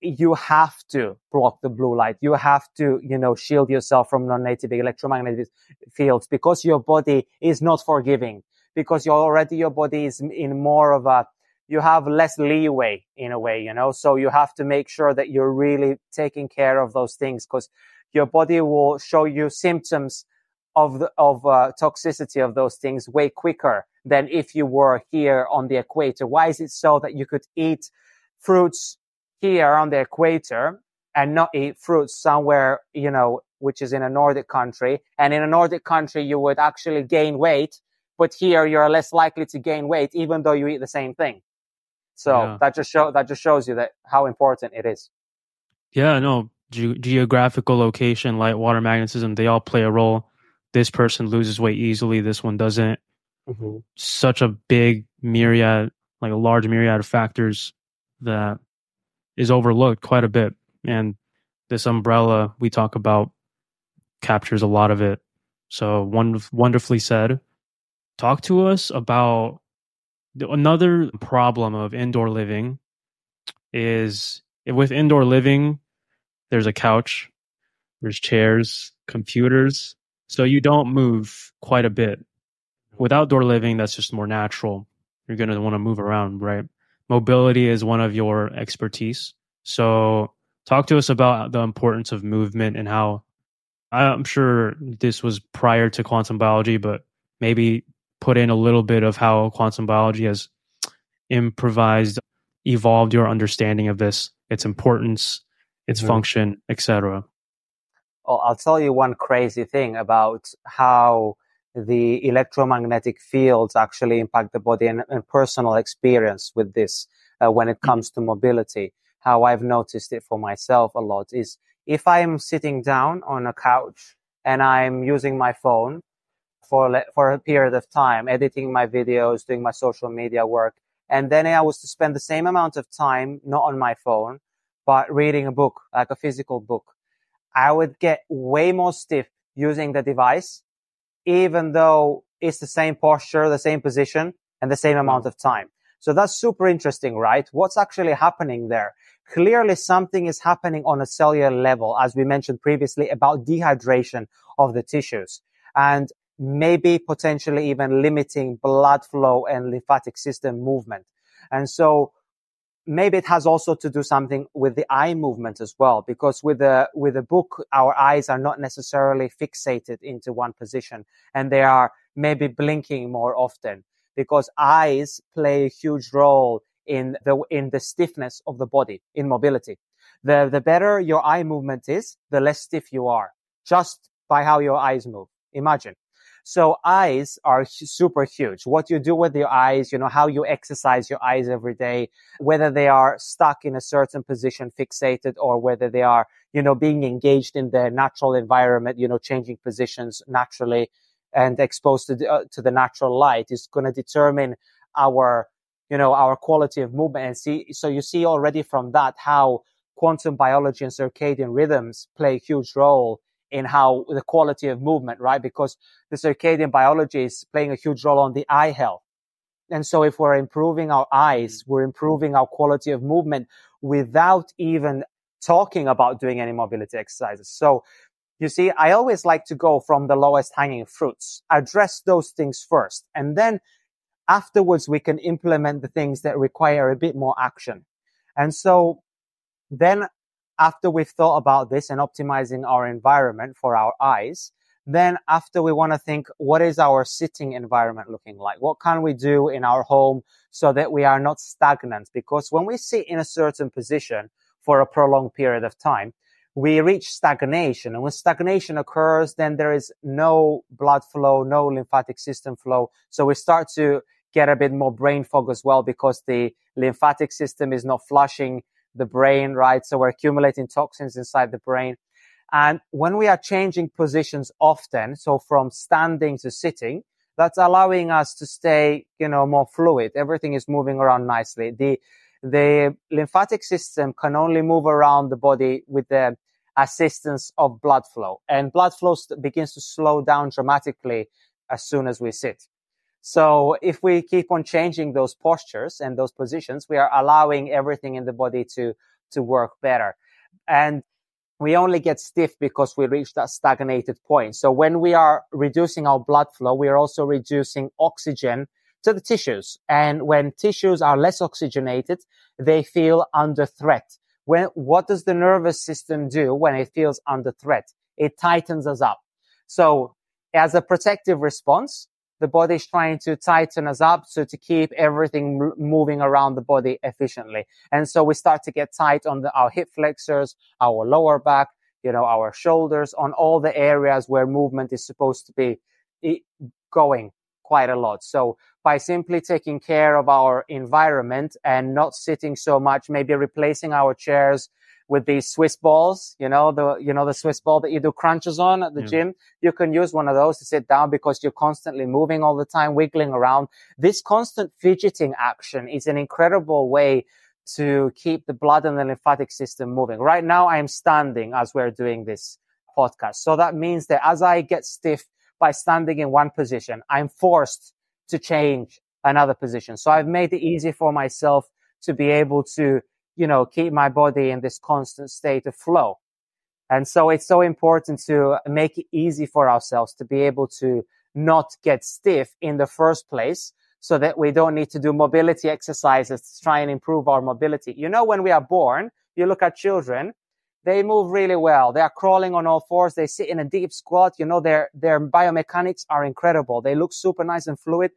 you have to block the blue light. You have to, you know, shield yourself from non-native electromagnetic fields because your body is not forgiving because you're already, your body is in more of a, you have less leeway in a way, you know, so you have to make sure that you're really taking care of those things because your body will show you symptoms of the, of uh, toxicity of those things way quicker than if you were here on the equator. Why is it so that you could eat fruits here on the equator and not eat fruits somewhere, you know, which is in a Nordic country. And in a Nordic country, you would actually gain weight, but here you're less likely to gain weight, even though you eat the same thing. So yeah. that just show that just shows you that how important it is. Yeah, no, Ge- geographical location, light, water, magnetism, they all play a role. This person loses weight easily. This one doesn't mm-hmm. such a big myriad, like a large myriad of factors that is overlooked quite a bit. And this umbrella we talk about captures a lot of it. So one wonderfully said. Talk to us about another problem of indoor living is with indoor living, there's a couch, there's chairs, computers. So you don't move quite a bit with outdoor living, that's just more natural. You're going to want to move around, right? Mobility is one of your expertise. So, talk to us about the importance of movement and how I'm sure this was prior to quantum biology, but maybe put in a little bit of how quantum biology has improvised, evolved your understanding of this, its importance, its mm-hmm. function, etc. Well, I'll tell you one crazy thing about how the electromagnetic fields actually impact the body and, and personal experience with this uh, when it comes to mobility. How I've noticed it for myself a lot is if I am sitting down on a couch and I'm using my phone for, for a period of time, editing my videos, doing my social media work, and then I was to spend the same amount of time, not on my phone, but reading a book, like a physical book, I would get way more stiff using the device even though it's the same posture, the same position, and the same amount hmm. of time. So that's super interesting, right? What's actually happening there? Clearly something is happening on a cellular level, as we mentioned previously about dehydration of the tissues and maybe potentially even limiting blood flow and lymphatic system movement. And so maybe it has also to do something with the eye movement as well, because with a, with a book, our eyes are not necessarily fixated into one position and they are maybe blinking more often because eyes play a huge role in the, in the stiffness of the body, in mobility. The, the better your eye movement is, the less stiff you are just by how your eyes move. Imagine. So eyes are super huge. What you do with your eyes, you know, how you exercise your eyes every day, whether they are stuck in a certain position, fixated, or whether they are, you know, being engaged in the natural environment, you know, changing positions naturally and exposed to the, uh, to the natural light is going to determine our, you know, our quality of movement. And see, so you see already from that how quantum biology and circadian rhythms play a huge role in how the quality of movement, right? Because the circadian biology is playing a huge role on the eye health. And so if we're improving our eyes, mm. we're improving our quality of movement without even talking about doing any mobility exercises. So you see, I always like to go from the lowest hanging fruits, address those things first. And then afterwards, we can implement the things that require a bit more action. And so then after we've thought about this and optimizing our environment for our eyes, Then after we want to think, what is our sitting environment looking like? What can we do in our home so that we are not stagnant? Because when we sit in a certain position for a prolonged period of time, we reach stagnation. And when stagnation occurs, then there is no blood flow, no lymphatic system flow. So we start to get a bit more brain fog as well because the lymphatic system is not flushing the brain, right? So we're accumulating toxins inside the brain. And when we are changing positions often, so from standing to sitting, that's allowing us to stay, you know, more fluid. Everything is moving around nicely. The, the lymphatic system can only move around the body with the assistance of blood flow and blood flow begins to slow down dramatically as soon as we sit. So if we keep on changing those postures and those positions, we are allowing everything in the body to, to work better. And we only get stiff because we reach that stagnated point. So when we are reducing our blood flow, we are also reducing oxygen to the tissues. And when tissues are less oxygenated, they feel under threat. When, what does the nervous system do when it feels under threat? It tightens us up. So as a protective response, the body is trying to tighten us up so to keep everything moving around the body efficiently. And so we start to get tight on the, our hip flexors, our lower back, you know, our shoulders, on all the areas where movement is supposed to be going quite a lot. So by simply taking care of our environment and not sitting so much, maybe replacing our chairs with these Swiss balls, you know, the, you know, the Swiss ball that you do crunches on at the yeah. gym. You can use one of those to sit down because you're constantly moving all the time, wiggling around. This constant fidgeting action is an incredible way to keep the blood and the lymphatic system moving. Right now, I am standing as we're doing this podcast. So that means that as I get stiff by standing in one position, I'm forced to change another position. So I've made it easy for myself to be able to you know, keep my body in this constant state of flow. And so it's so important to make it easy for ourselves to be able to not get stiff in the first place so that we don't need to do mobility exercises to try and improve our mobility. You know, when we are born, you look at children, they move really well. They are crawling on all fours. They sit in a deep squat. You know, their, their biomechanics are incredible. They look super nice and fluid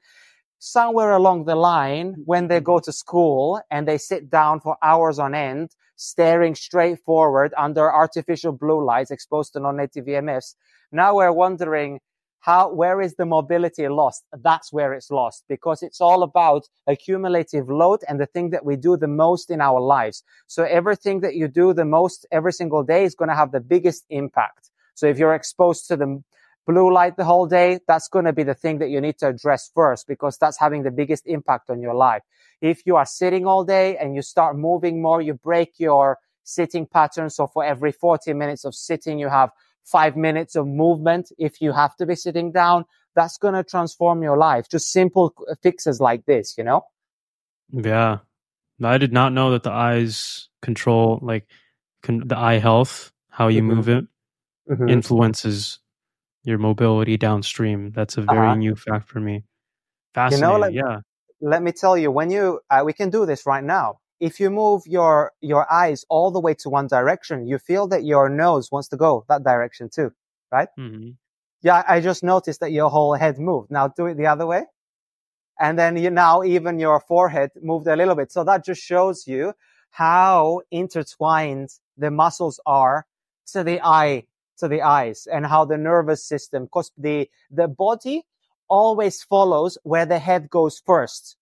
somewhere along the line when they go to school and they sit down for hours on end, staring straight forward under artificial blue lights exposed to non-native EMFs. Now we're wondering how, where is the mobility lost? That's where it's lost because it's all about accumulative load and the thing that we do the most in our lives. So everything that you do the most every single day is going to have the biggest impact. So if you're exposed to the blue light the whole day, that's going to be the thing that you need to address first because that's having the biggest impact on your life. If you are sitting all day and you start moving more, you break your sitting pattern. So for every 40 minutes of sitting, you have five minutes of movement. If you have to be sitting down, that's going to transform your life. Just simple fixes like this, you know? Yeah. I did not know that the eyes control, like con- the eye health, how you mm-hmm. move it, mm-hmm. influences your mobility downstream. That's a very uh-huh. new fact for me. Fascinating. You know, like, yeah. Let me tell you, when you, uh, we can do this right now. If you move your, your eyes all the way to one direction, you feel that your nose wants to go that direction too, right? Mm-hmm. Yeah. I just noticed that your whole head moved. Now do it the other way. And then you now even your forehead moved a little bit. So that just shows you how intertwined the muscles are to the eye to the eyes and how the nervous system, because the, the body always follows where the head goes first.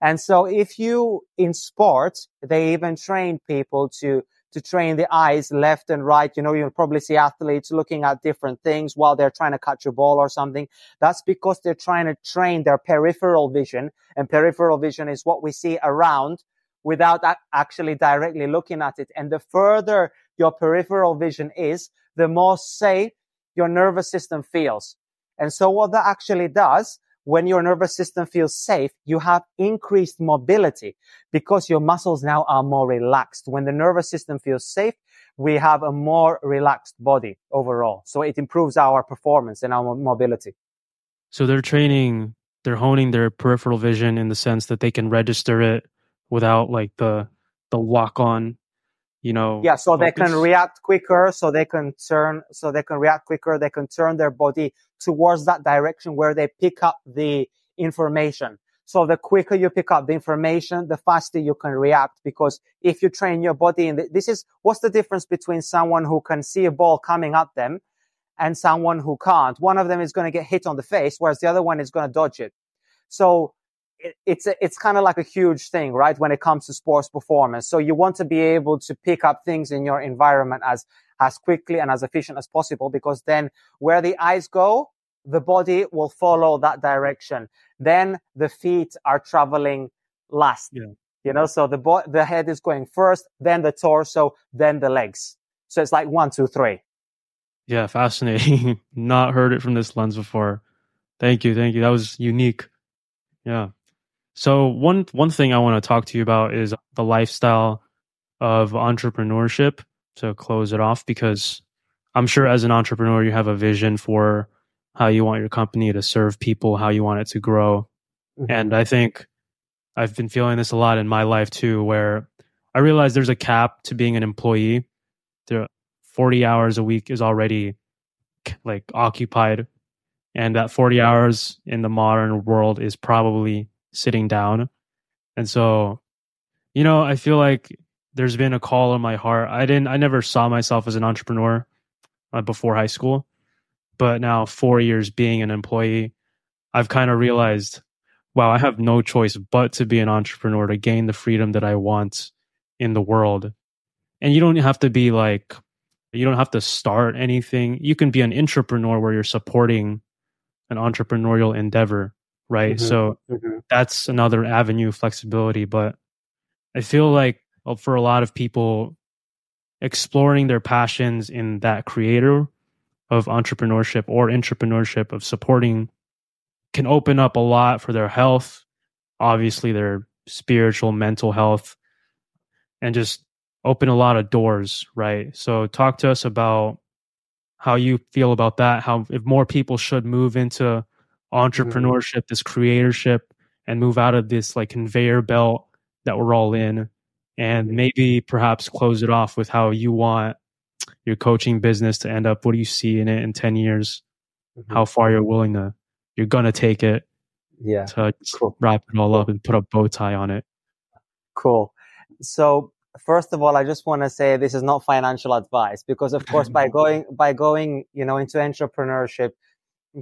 And so if you in sports, they even train people to, to train the eyes left and right. You know, you'll probably see athletes looking at different things while they're trying to catch a ball or something. That's because they're trying to train their peripheral vision and peripheral vision is what we see around without actually directly looking at it. And the further your peripheral vision is, the more safe your nervous system feels. And so what that actually does, when your nervous system feels safe, you have increased mobility because your muscles now are more relaxed. When the nervous system feels safe, we have a more relaxed body overall. So it improves our performance and our mobility. So they're training, they're honing their peripheral vision in the sense that they can register it without like the the lock on you know. Yeah. So focus. they can react quicker. So they can turn, so they can react quicker. They can turn their body towards that direction where they pick up the information. So the quicker you pick up the information, the faster you can react. Because if you train your body in the, this is what's the difference between someone who can see a ball coming at them and someone who can't. One of them is going to get hit on the face, whereas the other one is going to dodge it. So it, it's a, it's kind of like a huge thing, right? When it comes to sports performance. So you want to be able to pick up things in your environment as as quickly and as efficient as possible, because then where the eyes go, the body will follow that direction. Then the feet are traveling last. Yeah. You know, so the bo- the head is going first, then the torso, then the legs. So it's like one, two, three. Yeah, fascinating. Not heard it from this lens before. Thank you, thank you. That was unique. Yeah. So one one thing I want to talk to you about is the lifestyle of entrepreneurship to close it off because I'm sure as an entrepreneur you have a vision for how you want your company to serve people, how you want it to grow. Mm-hmm. And I think I've been feeling this a lot in my life too, where I realize there's a cap to being an employee. There, 40 hours a week is already like occupied. And that 40 hours in the modern world is probably sitting down. And so, you know, I feel like there's been a call in my heart. I didn't, I never saw myself as an entrepreneur uh, before high school but now four years being an employee, I've kind of realized, wow, I have no choice but to be an entrepreneur to gain the freedom that I want in the world. And you don't have to be like, you don't have to start anything. You can be an entrepreneur where you're supporting an entrepreneurial endeavor, right? Mm-hmm. So mm-hmm. that's another avenue of flexibility. But I feel like for a lot of people, exploring their passions in that creator of entrepreneurship or entrepreneurship of supporting can open up a lot for their health, obviously their spiritual, mental health, and just open a lot of doors, right? So talk to us about how you feel about that, how if more people should move into entrepreneurship, this creatorship, and move out of this like conveyor belt that we're all in, and maybe perhaps close it off with how you want your coaching business to end up? What do you see in it in 10 years? Mm-hmm. How far you're willing to, you're going to take it. Yeah. To cool. wrap it all up and put a bow tie on it. Cool. So first of all, I just want to say this is not financial advice because of course by going, by going, you know, into entrepreneurship,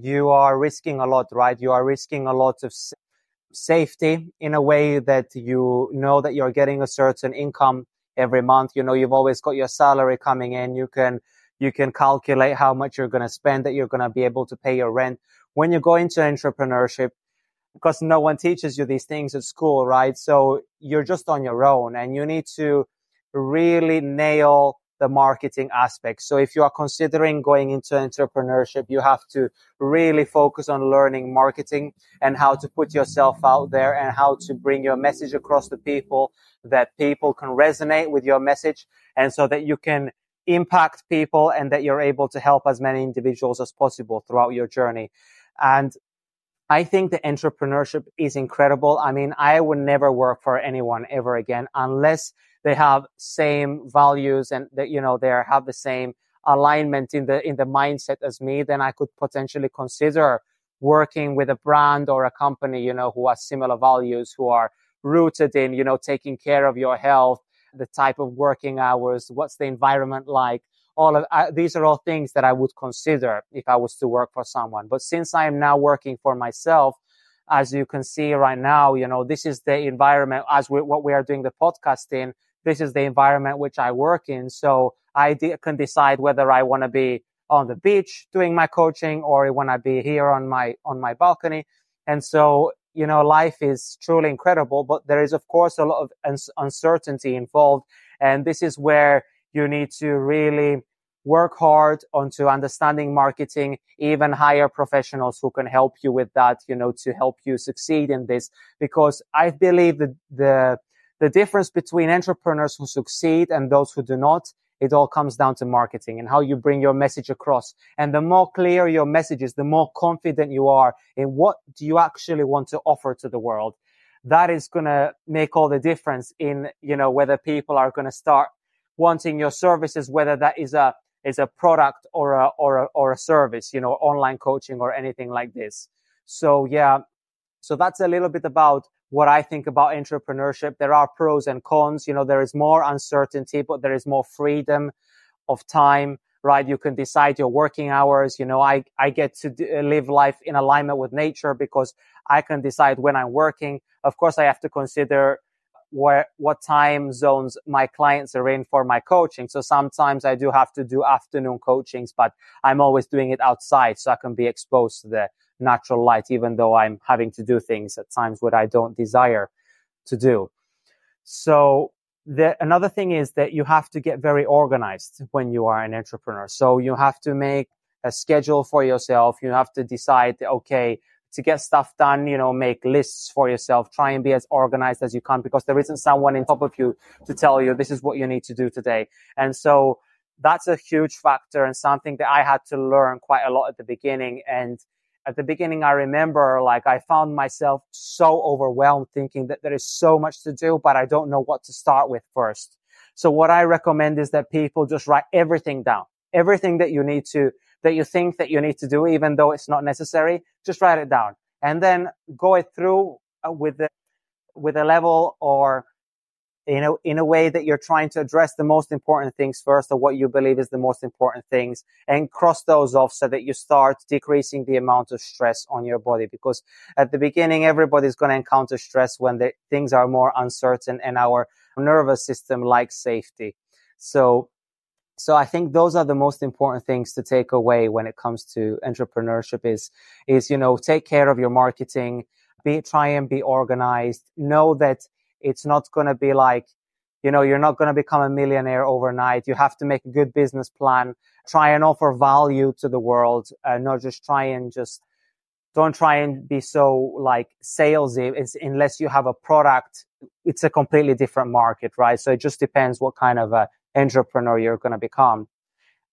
you are risking a lot, right? You are risking a lot of safety in a way that you know that you're getting a certain income every month. You know, you've always got your salary coming in. You can, you can calculate how much you're going to spend that you're going to be able to pay your rent. When you go into entrepreneurship, because no one teaches you these things at school, right? So you're just on your own and you need to really nail the marketing aspect. So if you are considering going into entrepreneurship, you have to really focus on learning marketing and how to put yourself out there and how to bring your message across to people that people can resonate with your message and so that you can impact people and that you're able to help as many individuals as possible throughout your journey. And I think the entrepreneurship is incredible. I mean, I would never work for anyone ever again unless they have same values and that, you know, they have the same alignment in the, in the mindset as me. Then I could potentially consider working with a brand or a company, you know, who has similar values, who are rooted in, you know, taking care of your health, the type of working hours, what's the environment like, all of uh, these are all things that I would consider if I was to work for someone. But since I am now working for myself, as you can see right now, you know, this is the environment as we, what we are doing the podcast in. This is the environment which I work in. So I de- can decide whether I want to be on the beach doing my coaching or when I be here on my, on my balcony. And so, you know, life is truly incredible, but there is, of course, a lot of uns- uncertainty involved. And this is where you need to really work hard onto understanding marketing, even hire professionals who can help you with that, you know, to help you succeed in this. Because I believe that the, the difference between entrepreneurs who succeed and those who do not, it all comes down to marketing and how you bring your message across. And the more clear your message is, the more confident you are in what do you actually want to offer to the world. That is going to make all the difference in, you know, whether people are going to start wanting your services, whether that is a is a product or a or a or a service, you know, online coaching or anything like this. So yeah, so that's a little bit about what I think about entrepreneurship. There are pros and cons. You know, there is more uncertainty, but there is more freedom of time, right? You can decide your working hours. You know, I, I get to d- uh, live life in alignment with nature because I can decide when I'm working. Of course, I have to consider where, what time zones my clients are in for my coaching. So sometimes I do have to do afternoon coachings, but I'm always doing it outside so I can be exposed to the natural light, even though I'm having to do things at times what I don't desire to do. So the, another thing is that you have to get very organized when you are an entrepreneur. So you have to make a schedule for yourself. You have to decide, okay, to get stuff done, you know, make lists for yourself. Try and be as organized as you can because there isn't someone in top of you to tell you this is what you need to do today. And so that's a huge factor and something that I had to learn quite a lot at the beginning. And at the beginning, I remember like I found myself so overwhelmed thinking that there is so much to do, but I don't know what to start with first. So what I recommend is that people just write everything down, everything that you need to, that you think that you need to do, even though it's not necessary, just write it down and then go it through uh, with the, with a level or in a, in a way that you're trying to address the most important things first or what you believe is the most important things and cross those off so that you start decreasing the amount of stress on your body. Because at the beginning everybody's going to encounter stress when the things are more uncertain and our nervous system likes safety. So so I think those are the most important things to take away when it comes to entrepreneurship is, is, you know, take care of your marketing, be, try and be organized, know that it's not going to be like, you know, you're not going to become a millionaire overnight. You have to make a good business plan, try and offer value to the world, uh, not just try and just don't try and be so like salesy it's, unless you have a product. It's a completely different market, right? So it just depends what kind of a entrepreneur you're going to become.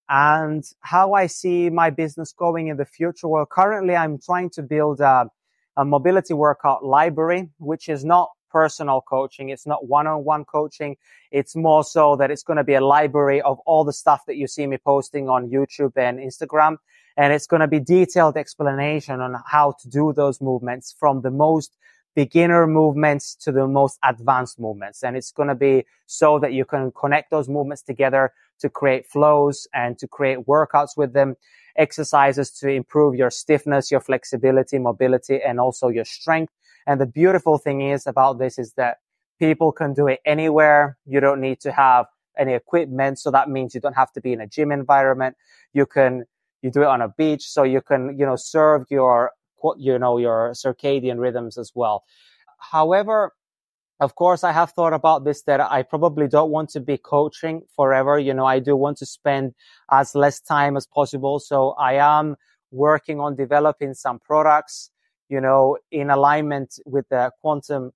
And how I see my business going in the future. Well, currently I'm trying to build a, a mobility workout library, which is not personal coaching. It's not one-on-one coaching. It's more so that it's going to be a library of all the stuff that you see me posting on YouTube and Instagram. And it's going to be detailed explanation on how to do those movements from the most beginner movements to the most advanced movements. And it's going to be so that you can connect those movements together to create flows and to create workouts with them, exercises to improve your stiffness, your flexibility, mobility, and also your strength. And the beautiful thing is about this is that people can do it anywhere. You don't need to have any equipment. So that means you don't have to be in a gym environment. You can, you do it on a beach. So you can, you know, serve your, you know, your circadian rhythms as well. However, of course, I have thought about this that I probably don't want to be coaching forever. You know, I do want to spend as less time as possible. So I am working on developing some products you know, in alignment with the quantum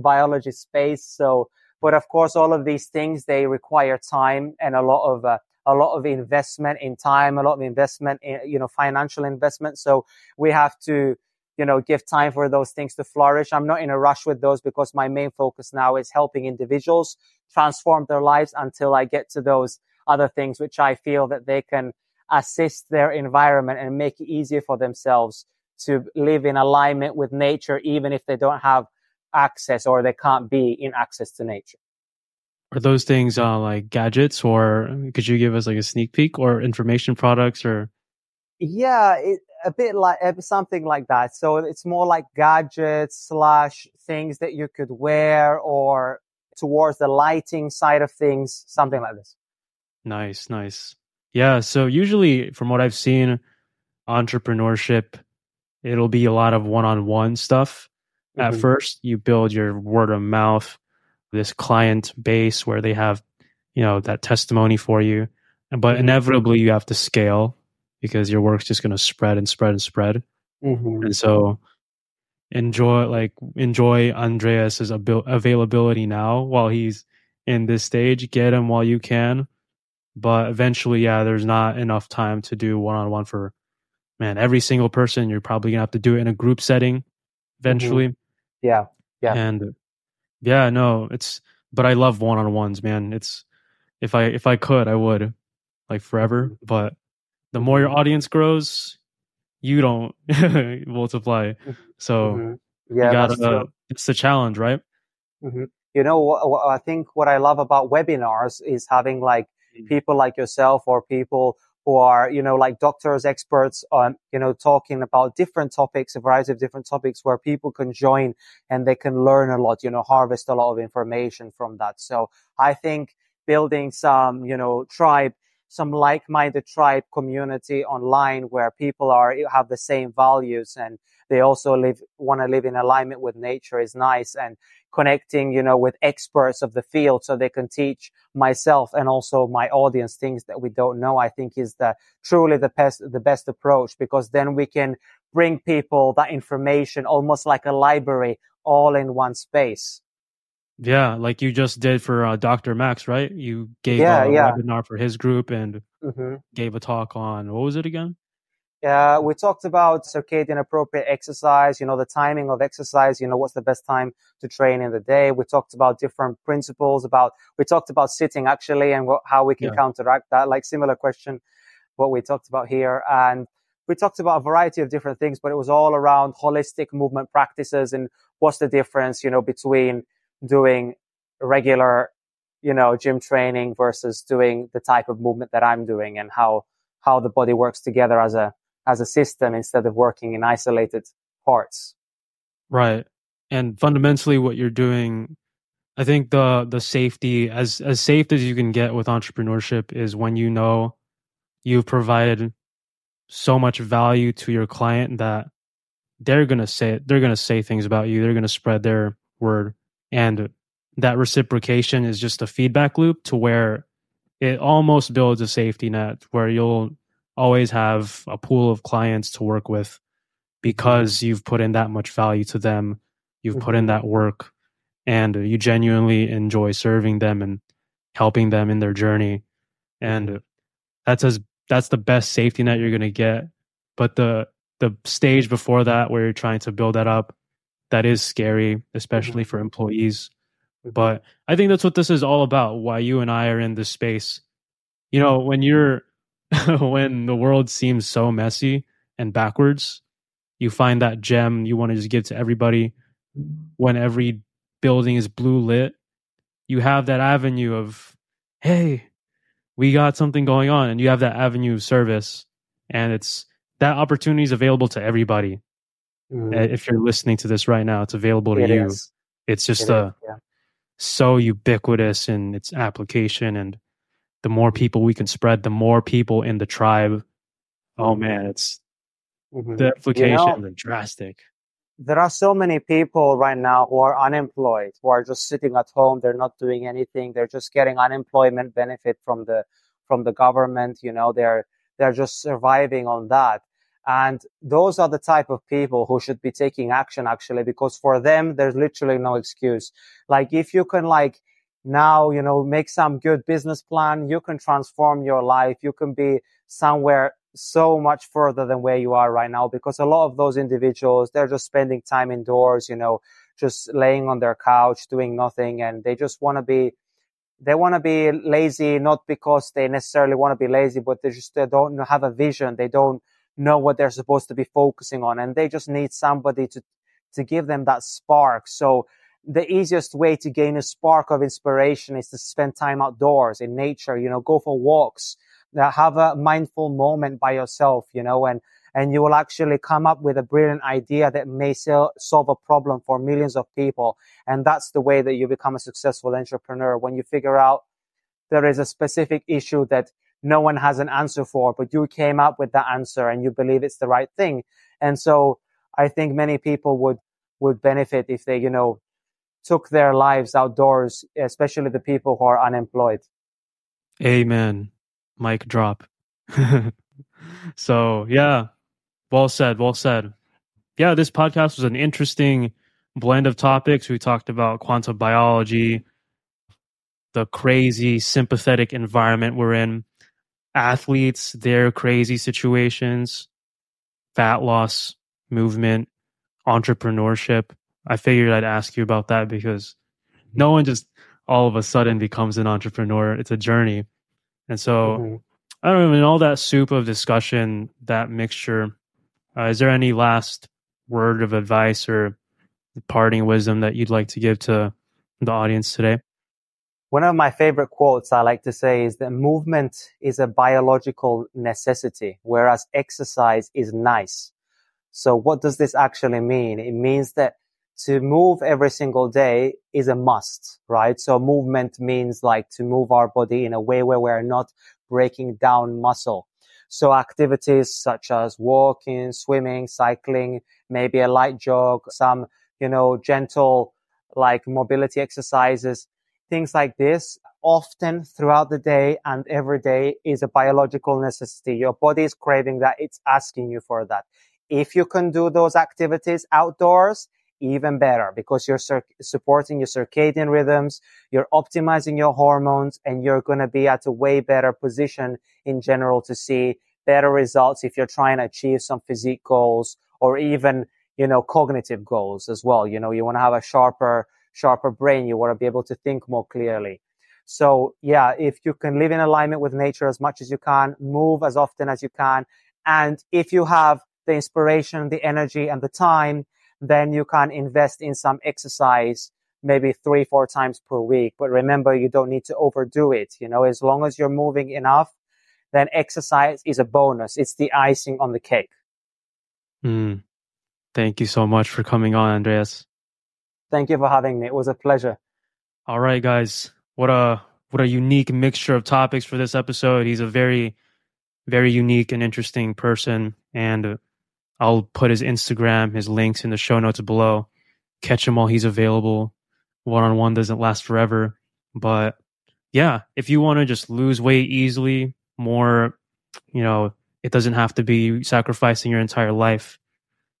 biology space. So, but of course, all of these things, they require time and a lot of, uh, a lot of investment in time, a lot of investment in, you know, financial investment. So we have to, you know, give time for those things to flourish. I'm not in a rush with those because my main focus now is helping individuals transform their lives until I get to those other things, which I feel that they can assist their environment and make it easier for themselves to live in alignment with nature, even if they don't have access or they can't be in access to nature. Are those things uh, like gadgets, or could you give us like a sneak peek, or information products, or? Yeah, it, a bit like something like that. So it's more like gadgets slash things that you could wear, or towards the lighting side of things, something like this. Nice, nice. Yeah. So usually, from what I've seen, entrepreneurship it'll be a lot of one-on-one stuff mm-hmm. at first you build your word of mouth this client base where they have you know that testimony for you but mm-hmm. inevitably you have to scale because your work's just going to spread and spread and spread mm-hmm. and so enjoy like enjoy andreas's abil- availability now while he's in this stage get him while you can but eventually yeah there's not enough time to do one-on-one for man, every single person, you're probably gonna have to do it in a group setting eventually. Mm-hmm. Yeah. Yeah. And yeah, no, it's but I love one on ones, man. It's if I if I could, I would like forever. But the more your audience grows, you don't multiply. So Mm-hmm. Yeah, you gotta, true. it's the challenge, right? hmm You know, wh- wh- I think what I love about webinars is having like Mm. people like yourself or people who are, you know, like doctors, experts on, you know, talking about different topics, a variety of different topics where people can join and they can learn a lot, you know, harvest a lot of information from that. So I think building some, you know, tribe, some like-minded tribe community online where people are, eh, have the same values and they also live, want to live in alignment with nature is nice and connecting, you know, with experts of the field so they can teach myself and also my audience things that we don't know, I think is the truly the best, the best approach because then we can bring people that information almost like a library all in one space. Yeah, like you just did for uh, Dr. Max, right? You gave Yeah, a yeah. webinar for his group and hmm gave a talk on what was it again? Uh, we talked about circadian appropriate exercise, you know, the timing of exercise, you know, what's the best time to train in the day. We talked about different principles about, we talked about sitting actually and what, how we can Yeah. counteract that, like similar question, what we talked about here. And we talked about a variety of different things, but it was all around holistic movement practices and what's the difference, you know, between doing regular, you know, gym training versus doing the type of movement that I'm doing and how, how the body works together as a, as a system instead of working in isolated parts. Right. And fundamentally what you're doing I think the the safety as as safe as you can get with entrepreneurship is when you know you've provided so much value to your client that they're going to say they're going to say things about you they're going to spread their word and that reciprocation is just a feedback loop to where it almost builds a safety net where you'll always have a pool of clients to work with because you've put in that much value to them you've put in mm-hmm. that work and you genuinely enjoy serving them and helping them in their journey. And that's as that's the best safety net you're going to get. But the the stage before that where you're trying to build that up that is scary especially mm-hmm. for employees. Mm-hmm. But i think that's what this is all about why you and i are in this space. You know when you're when the world seems so messy and backwards you find that gem you want to just give to everybody when every building is blue lit you have that avenue of hey we got something going on and you have that avenue of service and it's that opportunity is available to everybody. Uh, if you're listening to this right now it's available to It you is. it's It just is, a yeah. so ubiquitous in its application and the more people we can spread the more people in the tribe oh man it's Mhm. the applications know- are drastic there are so many people right now who are unemployed, who are just sitting at home. They're not doing anything. They're just getting unemployment benefit from the from the government. You know, they're they're just surviving on that. And those are the type of people who should be taking action actually, because for them, there's literally no excuse. Like if you can like now, you know, make some good business plan, you can transform your life. You can be somewhere so much further than where you are right now because a lot of those individuals they're just spending time indoors you know just laying on their couch doing nothing and they just want to be they want to be lazy not because they necessarily want to be lazy but they just they don't have a vision. They don't know what they're supposed to be focusing on and they just need somebody to to give them that spark. So the easiest way to gain a spark of inspiration is to spend time outdoors in nature you know go for walks uh, have a mindful moment by yourself, you know, and, and you will actually come up with a brilliant idea that may sell, solve a problem for millions of people. And that's the way that you become a successful entrepreneur. When you figure out there is a specific issue that no one has an answer for, but you came up with that answer and you believe it's the right thing. And so I think many people would, would benefit if they, you know, took their lives outdoors, especially the people who are unemployed. amen. Mic drop. So yeah. Well said well said. Yeah this podcast was an interesting blend of topics. We talked about quantum biology the crazy sympathetic environment we're in athletes their crazy situations fat loss movement entrepreneurship i figured i'd ask you about that because no one just all of a sudden becomes an entrepreneur. It's a journey. And so mm-hmm. I don't know, in all that soup of discussion, that mixture, uh, is there any last word of advice or parting wisdom that you'd like to give to the audience today? One of my favorite quotes I like to say is that movement is a biological necessity, whereas exercise is nice. So what does this actually mean? It means that to move every single day is a must, right? So movement means like to move our body in a way where we're not breaking down muscle. So activities such as walking, swimming, cycling, maybe a light jog, some, you know, gentle like mobility exercises, things like this often throughout the day and every day is a biological necessity. Your body is craving that. It's asking you for that. If you can do those activities outdoors, even better because you're supporting your circadian rhythms, you're optimizing your hormones, and you're going to be at a way better position in general to see better results if you're trying to achieve some physique goals or even, you know, cognitive goals as well. You know, you want to have a sharper, sharper brain. You want to be able to think more clearly. So yeah, if you can live in alignment with nature as much as you can, move as often as you can. And if you have the inspiration, the energy and the time, then you can invest in some exercise maybe three, four times per week. But remember, you don't need to overdo it. You know, as long as you're moving enough, then exercise is a bonus. It's the icing on the cake. Mm. Thank you so much for coming on, Andreas. Thank you for having me. It was a pleasure. All right, guys. What a what a unique mixture of topics for this episode. He's a very very unique and interesting person and I'll put his Instagram, his links in the show notes below. Catch him while he's available. One on one doesn't last forever. But yeah, if you want to just lose weight easily, more, you know, it doesn't have to be sacrificing your entire life.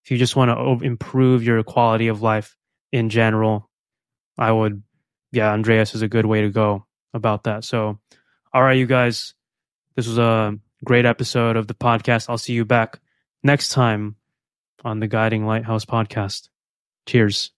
If you just want to improve your quality of life in general, I would, yeah, Andreas is a good way to go about that. So, all right, you guys, this was a great episode of the podcast. I'll see you back next time on the Guiding Lighthouse podcast. Cheers.